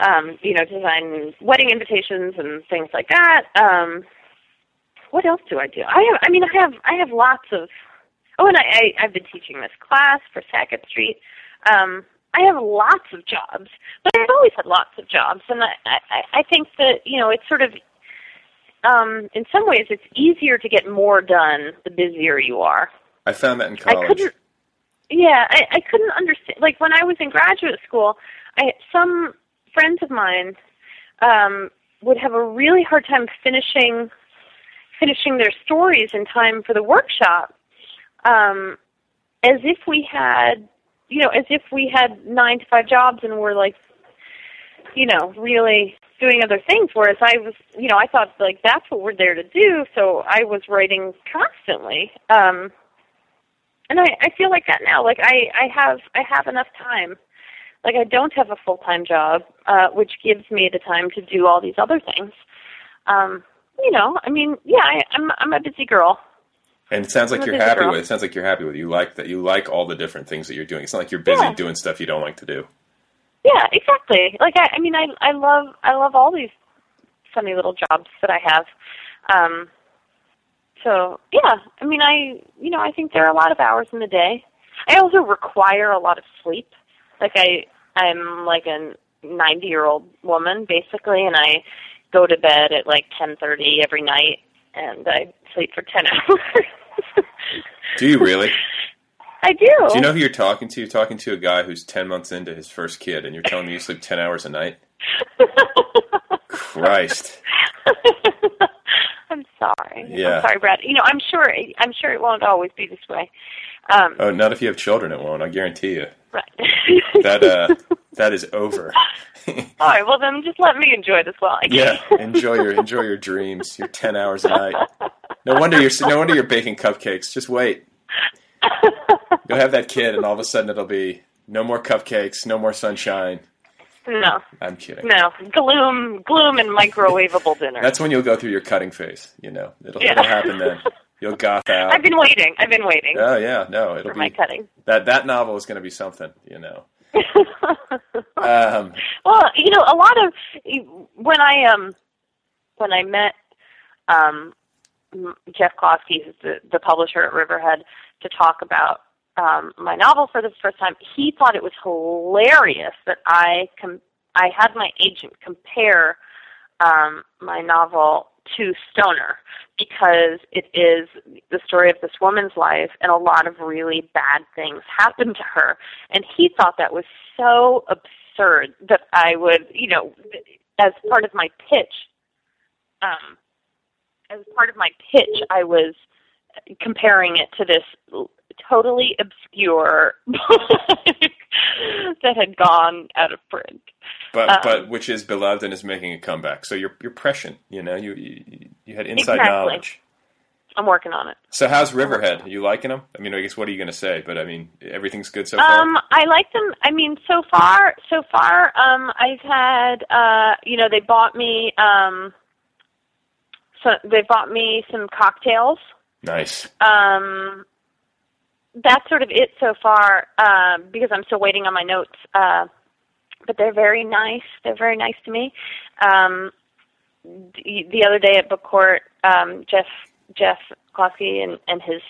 um, you know, design wedding invitations and things like that. Um, what else do I do? I have, I mean, I have, I have lots of. Oh, and I, I I've been teaching this class for Sackett Street. Um, I have lots of jobs, but I've always had lots of jobs, and I, I, I think that you know it's sort of, um, in some ways, it's easier to get more done the busier you are. I found that in I college. couldn't. Yeah, I, I couldn't understand. Like when I was in graduate school, I some friends of mine um, would have a really hard time finishing finishing their stories in time for the workshop, um, as if we had, you know, as if we had nine to five jobs and were like, you know, really doing other things. Whereas I was, you know, I thought like that's what we're there to do. So I was writing constantly. Um, and I, I feel like that now. Like I, I have I have enough time. Like I don't have a full time job, uh, which gives me the time to do all these other things. Um, you know, I mean, yeah, I, I'm I'm a busy girl. And it sounds like I'm you're happy girl. with it. Sounds like you're happy with it. You like that. You like all the different things that you're doing. It's not like you're busy Yeah. doing stuff you don't like to do. Yeah, exactly. Like I, I mean, I I love I love all these funny little jobs that I have. Um, so yeah, I mean, I you know I think there are a lot of hours in the day. I also require a lot of sleep. Like I I'm like a 90 year old woman basically, and I go to bed at like 10:30 every night, and I sleep for 10 [LAUGHS] hours. Do you really? I do. Do you know who you're talking to? You're talking to a guy who's 10 months into his first kid, and you're telling me you sleep 10 hours a night? [LAUGHS] Christ. I'm sorry. Yeah. I'm sorry, Brad. You know, I'm sure. I'm sure it won't always be this way. Um, Oh, not if you have children, it won't. I guarantee you. right. That uh, [LAUGHS] that is over. All right. Well, then just let me enjoy this while I can. Yeah, [LAUGHS] enjoy your enjoy your dreams. Your 10 hours a night. No wonder you're no wonder you're baking cupcakes. Just wait. You'll have that kid, and all of a sudden it'll be no more cupcakes, no more sunshine. No. I'm kidding. No. Gloom, gloom, and microwavable dinner. That's when you'll go through your cutting phase. You know, it'll, Yeah. it'll happen then. You'll goth out. I've been waiting. I've been waiting Oh yeah, no, it'll for be my cutting. that that novel is going to be something. You know. Um, [LAUGHS] Well, you know, a lot of when I um when I met um Geoff Kloske, the, the publisher at Riverhead, to talk about um my novel for the first time, he thought it was hilarious that I com- I had my agent compare um my novel to Stoner because it is the story of this woman's life and a lot of really bad things happened to her. And he thought that was so absurd that I would, you know, as part of my pitch um as part of my pitch I was comparing it to this totally obscure [LAUGHS] book that had gone out of print. but Um, but which is beloved and is making a comeback. So you're you're prescient. You know, you you, you had inside Exactly. knowledge. I'm working on it. So how's Riverhead? Are you liking them? I mean, I guess what are you going to say? But I mean, everything's good so far. Um, I like them. I mean, so far, so far, um, I've had, uh, you know, they bought me, um, so they bought me some cocktails. Nice. Um, that's sort of it so far, um, because I'm still waiting on my notes. Uh, but they're very nice. They're very nice to me. Um, the, the other day at book court, um, Geoff Geoff Kloske and, and his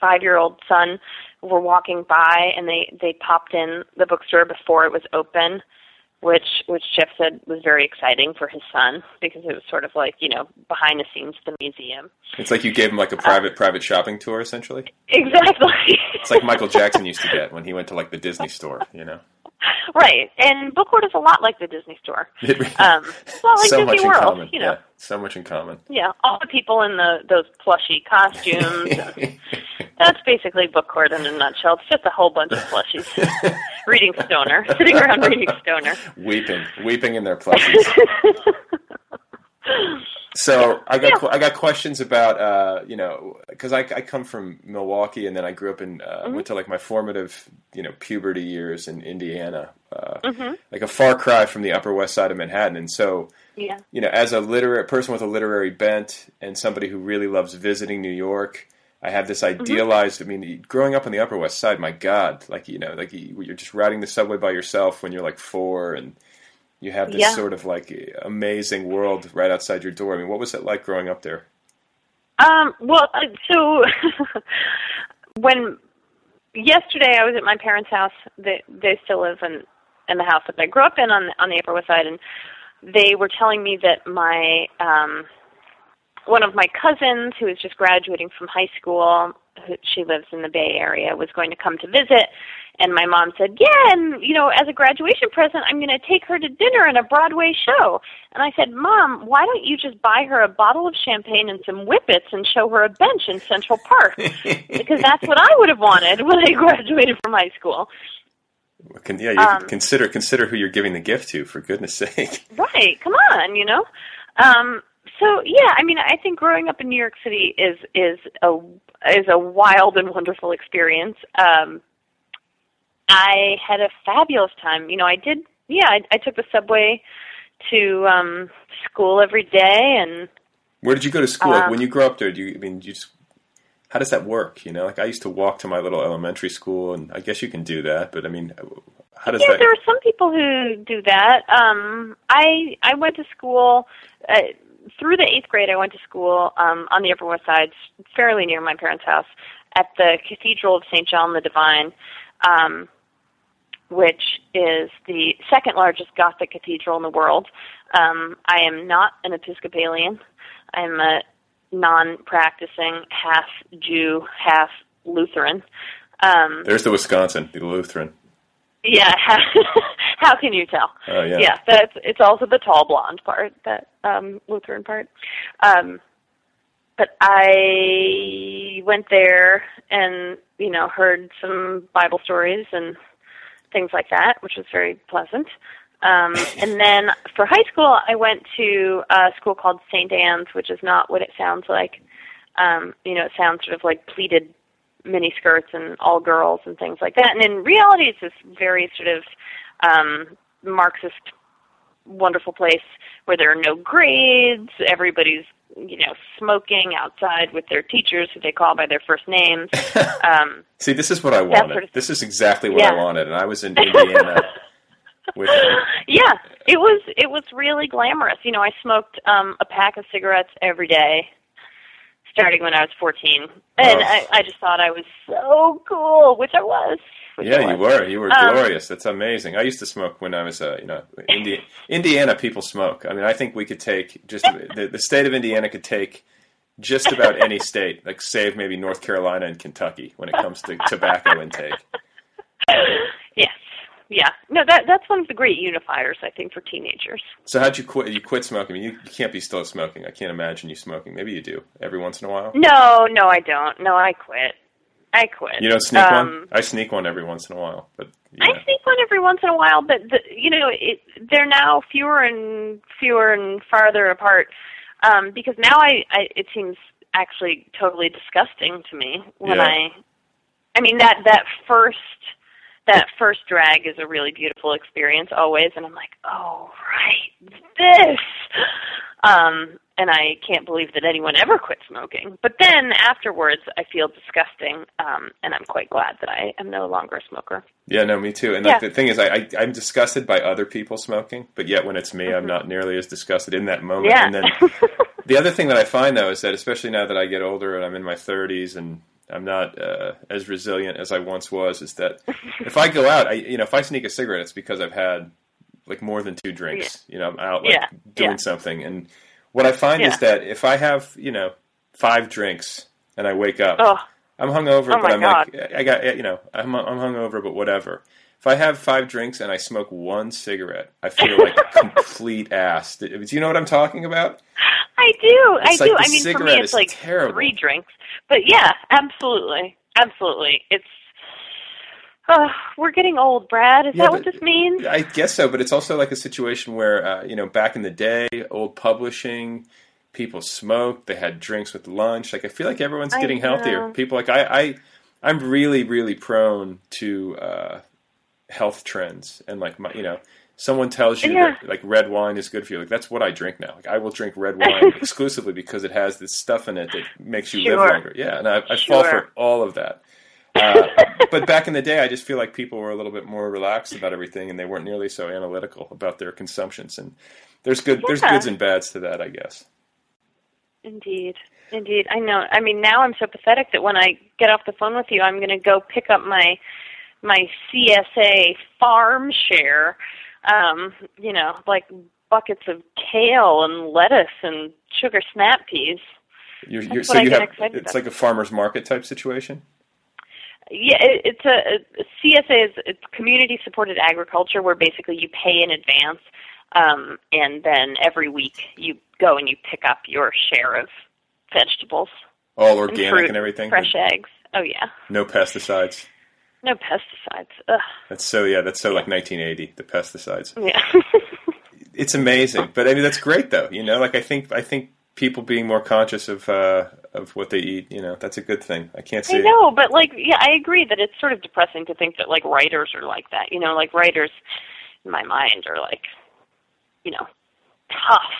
five year old son were walking by and they they popped in the bookstore before it was open which which Geoff said was very exciting for his son because it was sort of like you know behind the scenes of the museum. It's like you gave him like a private private shopping tour, essentially. exactly. It's like Michael Jackson used to get when he went to like the Disney store. You know, right. And book court is a lot like the Disney store. It um well like so Disney World you know. Yeah, so much in common. yeah all the people in the those plushy costumes. [LAUGHS] That's basically book court in a nutshell. It's just a whole bunch of plushies. [LAUGHS] Reading stoner. [LAUGHS] Sitting around reading stoner. Weeping, weeping in their plushies. So I got I got questions about uh, you know because I, I come from Milwaukee and then I grew up in uh, Mm-hmm. went to like my formative you know puberty years in Indiana, uh, Mhm. like a far cry from the Upper West Side of Manhattan, and so yeah you know as a literate person with a literary bent and somebody who really loves visiting New York. I have this Mm-hmm. idealized. I mean, growing up on the Upper West Side, my God, like you know, like you're just riding the subway by yourself when you're like four, and you have this Yeah. sort of like amazing world right outside your door. I mean, what was it like growing up there? Um, well, uh, so [LAUGHS] when yesterday I was at my parents' house, they they still live in in the house that I grew up in on on the Upper West Side, and they were telling me that my um one of my cousins who is just graduating from high school, who, she lives in the Bay Area, was going to come to visit. And my mom said, "Yeah, and you know, as a graduation present, I'm going to take her to dinner and a Broadway show." And I said, "Mom, why don't you just buy her a bottle of champagne and some whippets and show her a bench in Central Park? [LAUGHS] because that's what I would have wanted [LAUGHS] when I graduated from high school." Con- yeah, Um, consider consider who you're giving the gift to, for goodness sake. Right. Come on, you know. Um so yeah, I mean I think growing up in New York City is is a is a wild and wonderful experience. Um I had a fabulous time. You know, I did yeah, I, I took the subway to um school every day and Where did you go to school? Like, Um, when you grew up there, do you? I mean, you just how does that work? You know, like I used to walk to my little elementary school, and I guess you can do that. But I mean, how does yeah, that? there are some people who do that. Um, I I went to school uh, through the eighth grade. I went to school um, on the Upper West Side, fairly near my parents' house, at the Cathedral of Saint John the Divine, um, which is the second largest Gothic cathedral in the world. Um, I am not an Episcopalian. I'm a non-practicing half Jew, half Lutheran. Um, There's the Wisconsin, the Lutheran. Yeah. [LAUGHS] How can you tell? Oh yeah. Yeah, that's it's also the tall blonde part, that um Lutheran part. Um but I went there and, you know, heard some Bible stories and things like that, which was very pleasant. Um and then for high school I went to a school called St. Ann's, which is not what it sounds like. Um, you know, it sounds sort of like pleated mini skirts and all girls and things like that. And in reality, it's this very sort of um, Marxist, wonderful place where there are no grades. Everybody's you know smoking outside with their teachers, who they call by their first names. [LAUGHS] Um, See, this is what I wanted. sort of- this is exactly what I wanted, and I was in [LAUGHS] Indiana with. yeah, it was it was really glamorous. You know, I smoked um, a pack of cigarettes every day, starting when I was fourteen, and Oh. I, I just thought I was so cool, which I was. which I Yeah, you were. You were Um, glorious. That's amazing. I used to smoke when I was, uh, you know, [LAUGHS] Indi- Indiana. People smoke. I mean, I think we could take just the, the state of Indiana could take just about any [LAUGHS] state, like save maybe North Carolina and Kentucky when it comes to tobacco intake. [LAUGHS] Yeah. No, that that's one of the great unifiers I think for teenagers. So how'd you quit? You quit smoking. You, you can't be still smoking. I can't imagine you smoking. Maybe you do every once in a while. No, no, I don't. No, I quit. I quit. You don't sneak um, one. I sneak one every once in a while, but I sneak one every once in a while, but the, you know, it, they're now fewer and fewer and farther apart um, because now I, I it seems actually totally disgusting to me when Yeah. I, I mean that that first that first drag is a really beautiful experience always, and I'm like, oh right, this. Um, and I can't believe that anyone ever quit smoking. But then afterwards, I feel disgusting, um, and I'm quite glad that I am no longer a smoker. Yeah, no, me too. And like Yeah. the thing is, I, I I'm disgusted by other people smoking, but yet when it's me, I'm not nearly as disgusted in that moment. Yeah. And then [LAUGHS] the other thing that I find though is that especially now that I get older and I'm in my 30s and I'm not uh, as resilient as I once was, is that if I go out, I you know if I sneak a cigarette, it's because I've had like more than two drinks. You know, I'm out like Yeah. doing Yeah. something, and what I find Yeah. is that if I have you know five drinks and I wake up. Oh. I'm hungover, Oh but I'm like, I got, you know, I'm, I'm hungover, but whatever. If I have five drinks and I smoke one cigarette, I feel like a [LAUGHS] complete ass. Do you know what I'm talking about? I do. It's I like do. I mean, for me, cigarette it's like terrible. three drinks. But yeah, absolutely, absolutely. It's. Oh, we're getting old, Brad. Is Yeah, that what this means? I guess so, but it's also like a situation where, uh, you know, back in the day, old publishing, people smoked, they had drinks with lunch. Like, I feel like everyone's getting healthier. People, like, I, I, I'm really, really prone to uh, health trends. And, like, my, you know, someone tells you Yeah. that, like, red wine is good for you. Like, that's what I drink now. Like, I will drink red [LAUGHS] wine exclusively because it has this stuff in it that makes you Sure. live longer. Yeah, and I, I fall for all of that. Uh, [LAUGHS] but back in the day, I just feel like people were a little bit more relaxed about everything, and they weren't nearly so analytical about their consumptions. And there's good, there's goods and bads to that, I guess. Indeed. Indeed. I know. I mean, now I'm so pathetic that when I get off the phone with you, I'm going to go pick up my my CSA farm share. Um, you know, like buckets of kale and lettuce and sugar snap peas. You're, you're, so you have it's about. like a farmer's market type situation. Yeah, it, it's a, a CSA is it's community supported agriculture where basically you pay in advance, um, and then every week you go and you pick up your share of vegetables. All and organic fruit, and everything. Fresh eggs. Oh yeah, No pesticides. No pesticides. Ugh. That's so yeah. That's so like 1980. The pesticides. Yeah. [LAUGHS] It's amazing, but I mean that's great though. You know, like I think I think people being more conscious of uh, of what they eat. You know, that's a good thing. I can't say. I know, but like, yeah, I agree that it's sort of depressing to think that like writers are like that. You know, like writers, in my mind, are like, you know, tough.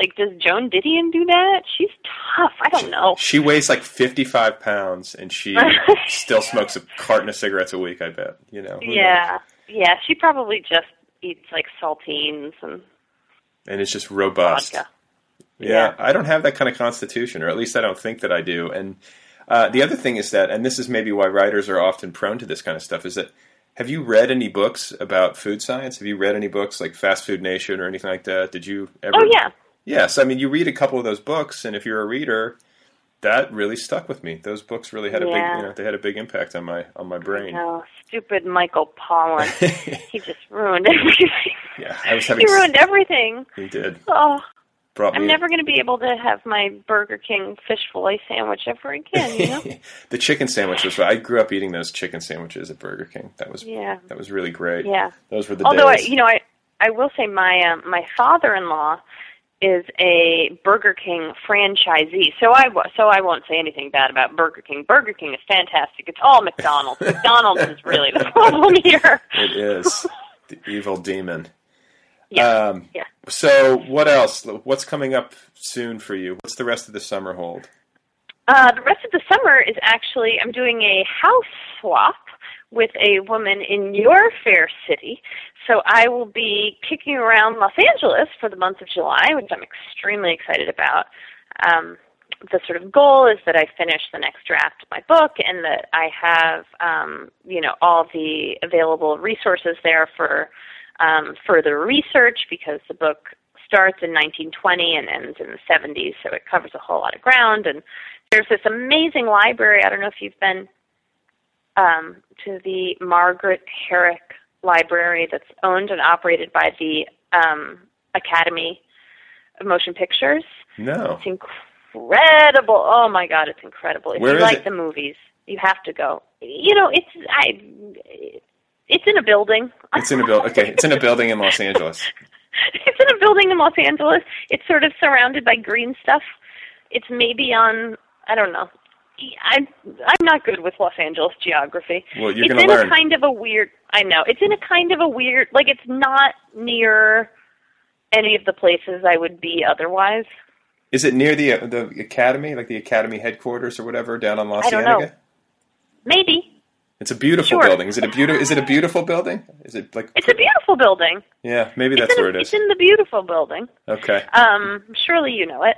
Like, does Joan Didion do that? She's tough. I don't know. She weighs like 55 pounds, and she [LAUGHS] still smokes a carton of cigarettes a week. I bet. You know. Who knows? Yeah, yeah. She probably just eats like saltines and And it's just robust. vodka. Yeah, I don't have that kind of constitution, or at least I don't think that I do. And uh, the other thing is that, and this is maybe why writers are often prone to this kind of stuff, is that have you read any books about food science? Have you read any books like Fast Food Nation or anything like that? Did you ever? Oh yeah. Yes, I mean you read a couple of those books, and if you're a reader, that really stuck with me. Those books really had a big, you know, they had a big impact on my on my brain. Oh, stupid Michael Pollan. [LAUGHS] he just ruined everything. Yeah, I was having. he ruined everything. He did. Oh, I'm never going to be able to have my Burger King fish fillet sandwich ever again. You know? [LAUGHS] the chicken sandwich was. I grew up eating those chicken sandwiches at Burger King. That was Yeah. that was really great. Yeah. those were the Although I, you know, I I will say my um, my father-in-law is a Burger King franchisee. So I so I won't say anything bad about Burger King. Burger King is fantastic. It's all McDonald's. McDonald's is really the [LAUGHS] problem here. It is the evil demon. Yeah. Um, Yeah. So what else? What's coming up soon for you? What's the rest of the summer hold? Uh, the rest of the summer is actually I'm doing a house swap with a woman in your fair city. So I will be kicking around Los Angeles for the month of July, which I'm extremely excited about. Um, the sort of goal is that I finish the next draft of my book and that I have, um, you know, all the available resources there for um, further research because the book starts in 1920 and ends in the 70s, so it covers a whole lot of ground. And there's this amazing library. I don't know if you've been um, to the Margaret Herrick Library that's owned and operated by the um, Academy of Motion Pictures. No. It's incredible. Oh my God, it's incredible. If Where you like it? the movies, you have to go. You know, it's I. It's in a building. It's in a building. Okay, it's in a building in Los Angeles. [LAUGHS] it's in a building in Los Angeles. It's sort of surrounded by green stuff. It's maybe on I don't know. I'm I'm not good with Los Angeles geography. Well, you're it's in learn. a kind of a weird. I know it's in a kind of a weird. Like it's not near any of the places I would be otherwise. Is it near the the academy, like the academy headquarters or whatever, down on don't know. Maybe It's a beautiful Sure. building. Is it a beautiful? Is it a beautiful building? Is it like? it's a beautiful building. Yeah, maybe that's in a- where it It's in the beautiful building. Okay. Um, surely you know it.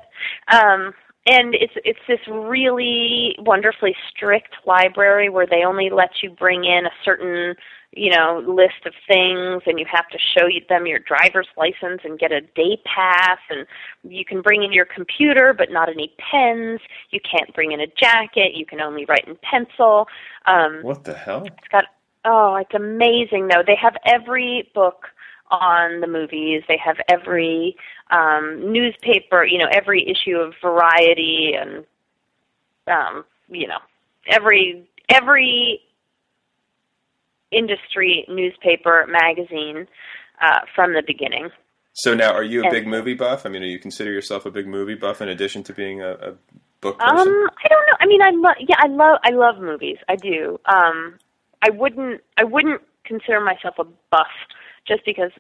Um, and it's it's this really wonderfully strict library where they only let you bring in a certain you know list of things, and you have to show them your driver's license and get a day pass, and you can bring in your computer but not any pens. You can't bring in a jacket. You can only write in pencil. Um, What the hell? it's got oh, it's amazing though. They have every book on the movies. They have every um newspaper, you know, every issue of Variety and um, you know, every every industry newspaper magazine uh from the beginning. So now, are you a And- big movie buff? I mean, do you consider yourself a big movie buff in addition to being a, a book person? Um, I don't know. I mean, I love. Yeah, I love. I love movies. I do. Um, I wouldn't. I wouldn't consider myself a buff just because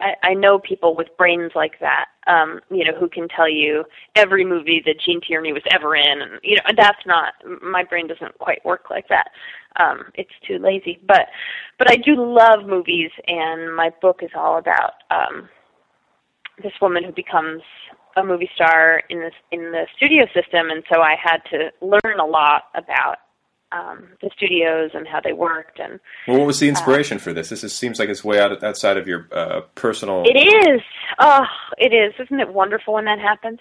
I, I know people with brains like that, um, you know, who can tell you every movie that Gene Tierney was ever in, and you know, that's not my brain doesn't quite work like that. Um, it's too lazy, but but I do love movies, and my book is all about um, this woman who becomes a movie star in this in the studio system, and so I had to learn a lot about um, the studios and how they worked. And well, what was the inspiration uh, for this? This is, seems like it's way out outside of your uh, personal. It is. Oh, it is. Isn't it wonderful when that happens?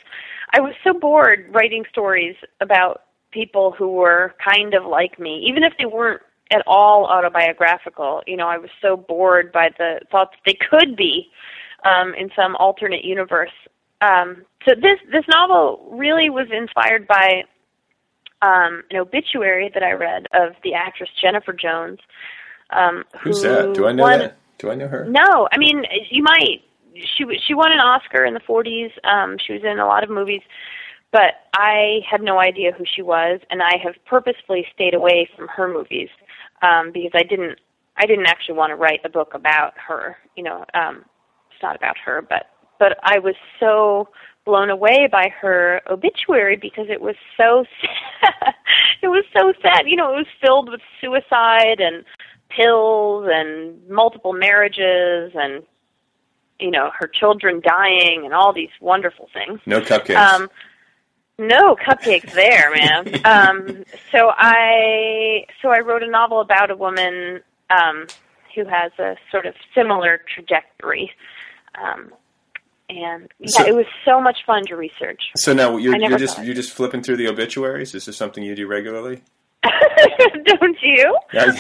I was so bored writing stories about people who were kind of like me, even if they weren't at all autobiographical. You know, I was so bored by the thoughts they could be um, in some alternate universe. Um, so this this novel really was inspired by um, an obituary that I read of the actress Jennifer Jones. Um, Who's that? Do I know won, that? Do I know her? No, I mean you might. She she won an Oscar in the 40s. Um, she was in a lot of movies, but I had no idea who she was, and I have purposefully stayed away from her movies um, because I didn't I didn't actually want to write a book about her. You know, um, it's not about her, but but I was so blown away by her obituary because it was so [LAUGHS] sad. it was so sad. You know, it was filled with suicide and pills and multiple marriages and you know her children dying and all these wonderful things. No cupcakes. Um, no cupcakes there, man. [LAUGHS] um, so I so I wrote a novel about a woman um, who has a sort of similar trajectory. Um, and yeah, so, it was so much fun to research. So now you're, you're just you're just flipping through the obituaries. Is this something you do regularly? [LAUGHS] don't you? Yeah,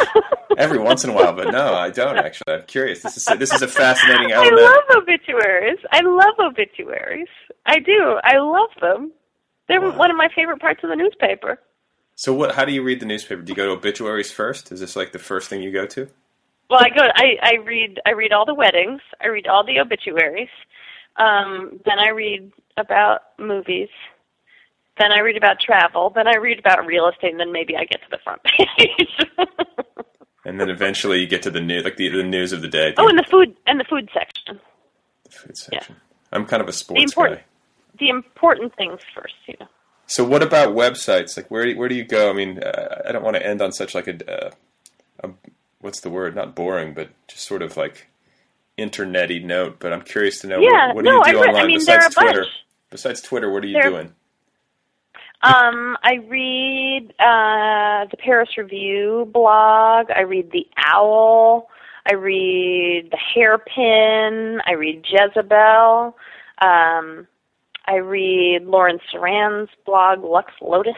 every once in a while, but no, I don't actually. I'm curious. This is a, this is a fascinating [LAUGHS] element. I love obituaries. I love obituaries. I do. I love them. They're wow. one of my favorite parts of the newspaper. So what? How do you read the newspaper? Do you go to obituaries first? Is this like the first thing you go to? Well, I go. I I read. I read all the weddings. I read all the obituaries. Um, then I read about movies. Then I read about travel. Then I read about real estate, and then maybe I get to the front page. [LAUGHS] and then eventually you get to the news, like the, the news of the day. Oh, and the food and the food section. The food section. Yeah. I'm kind of a sports the guy. The important things first, you know. So, what about websites? Like, where do, where do you go? I mean, uh, I don't want to end on such like a, uh, a what's the word? Not boring, but just sort of like internety note, but I'm curious to know yeah, what, what no, do you do I online I mean, besides Twitter? Bunch. Besides Twitter, what are you doing? Um, I read uh, the Paris Review blog. I read the Awl. I read the Hairpin. I read Jezebel. Um, I read Lauren Cerand's blog, Lux Lotus.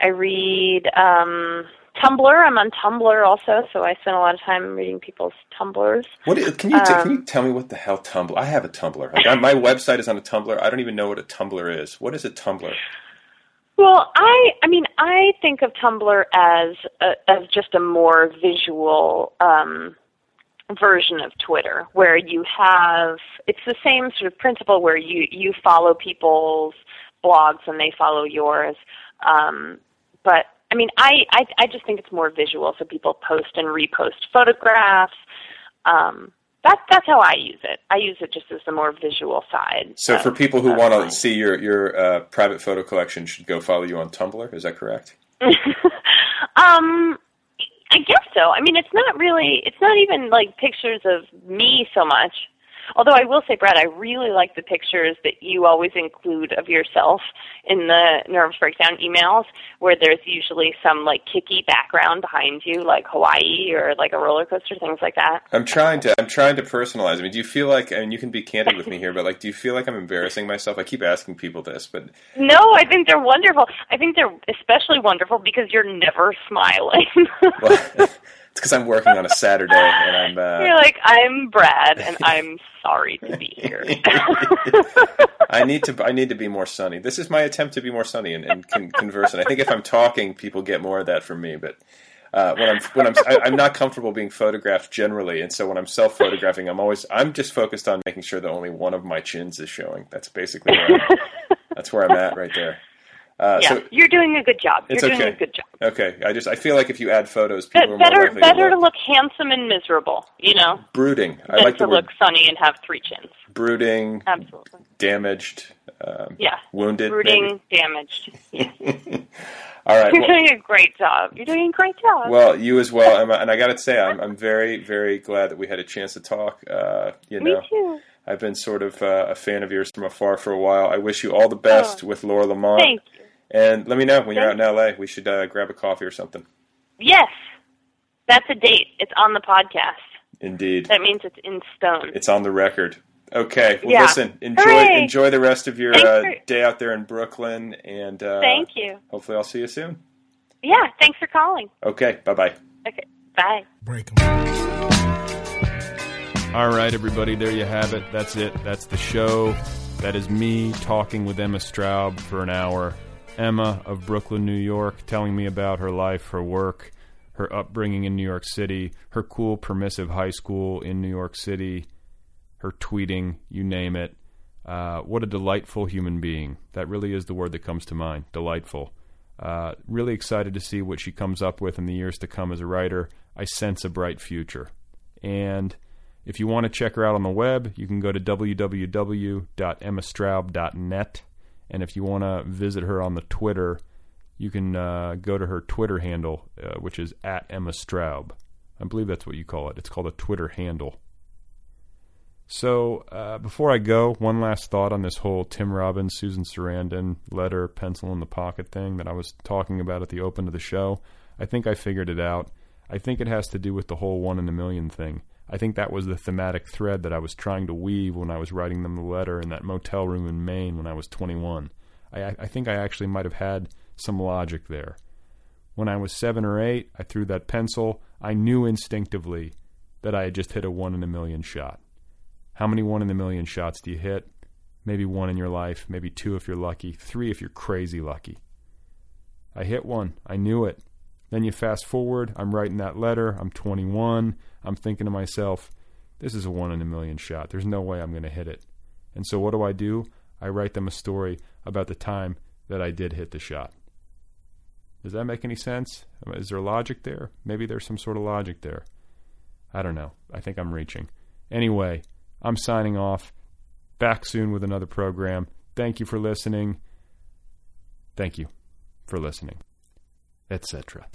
I read um, Tumblr. I'm on Tumblr also, so I spend a lot of time reading people's Tumblrs. What is, can you um, can you tell me what the hell Tumblr? I have a Tumblr. Like, my website is on a Tumblr. I don't even know what a Tumblr is. What is a Tumblr? Well, I I mean I think of Tumblr as a, as just a more visual um, version of Twitter, where you have it's the same sort of principle where you you follow people's blogs and they follow yours. Um, but I mean, I, I I just think it's more visual, so people post and repost photographs. Um, that that's how I use it. I use it just as the more visual side. So, for people who want to see your your uh, private photo collection, should go follow you on Tumblr. Is that correct? [LAUGHS] um, I guess so. I mean, it's not really. It's not even like pictures of me so much. Although I will say, Brad, I really like the pictures that you always include of yourself in the nervous breakdown emails, where there's usually some like kicky background behind you, like Hawaii or like a roller coaster, things like that. I'm trying to. I'm trying to personalize. I mean, do you feel like? I mean, you can be candid with me here, but like, do you feel like I'm embarrassing myself? I keep asking people this, but no, I think they're wonderful. I think they're especially wonderful because you're never smiling. well, It's because I'm working on a Saturday and I'm. Uh... You're like, I'm Brad, and I'm sorry to be here. [LAUGHS] I need to. I need to be more sunny. This is my attempt to be more sunny and, and con- conversant. I think if I'm talking, people get more of that from me. But uh, when I'm when I'm I, I'm not comfortable being photographed generally, and so when I'm self photographing, I'm always I'm just focused on making sure that only one of my chins is showing. That's basically where I'm, [LAUGHS] that's where I'm at right there. Uh, yeah, so you're doing a good job. You're it's doing okay. a good job. Okay, I just I feel like if you add photos, people But are more better, better to to look look handsome and miserable, you know, brooding. I like to look sunny and have three chins. brooding, Absolutely. damaged, um, Yeah. wounded. Brooding, damaged. maybe. [LAUGHS] All right. You're Well, doing a great job. You're doing a great job. well, you as well, Emma. And I got to say, I'm I'm very very glad that we had a chance to talk. Uh, you Me know, too. I've been sort of uh, a fan of yours from afar for a while. I wish you all the best Oh. with Laura Lamont. Thank you. And let me know when you're out in LA. We should uh, grab a coffee or something. Yes, that's a date. It's on the podcast. Indeed. That means it's in stone. It's on the record. Okay. Well, Yeah. listen. Enjoy Hooray. enjoy the rest of your Thanks uh, for- day out there in Brooklyn, and uh, Thank you. Hopefully, I'll see you soon. Yeah, thanks for calling. Okay. Bye bye. Okay, bye. Break. All right, everybody, there you have it. That's it. That's the show. That is me talking with Emma Straub for an hour. Emma of Brooklyn, New York, telling me about her life, her work, her upbringing in New York City, her cool, permissive high school in New York City, her tweeting, you name it. Uh, what a delightful human being. That really is the word that comes to mind. Delightful. Uh, really excited to see what she comes up with in the years to come as a writer. I sense a bright future. And if you want to check her out on the web, you can go to www.emmastraub.net. And if you want to visit her on the Twitter, you can uh, go to her Twitter handle, uh, which is at Emma Straub. I believe that's what you call it. It's called a Twitter handle. So uh, before I go, one last thought on this whole Tim Robbins, Susan Sarandon letter, pencil in the pocket thing that I was talking about at the open of the show. I think I figured it out. I think it has to do with the whole one in a million thing. I think that was the thematic thread that I was trying to weave when I was writing them the letter in that motel room in Maine when I was 21. I, I think I actually might have had some logic there. When I was seven or eight, I threw that pencil. I knew instinctively that I had just hit a one in a million shot. How many one in a million shots do you hit? Maybe one in your life, maybe two if you're lucky, three if you're crazy lucky. I hit one. I knew it. Then you fast forward, I'm writing that letter, I'm 21, I'm thinking to myself, this is a one in a million shot. There's no way I'm going to hit it. And so what do I do? I write them a story about the time that I did hit the shot. Does that make any sense? Is there logic there? Maybe there's some sort of logic there. I don't know. I think I'm reaching. Anyway, I'm signing off. Back soon with another program. Thank you for listening. Thank you for listening, etc.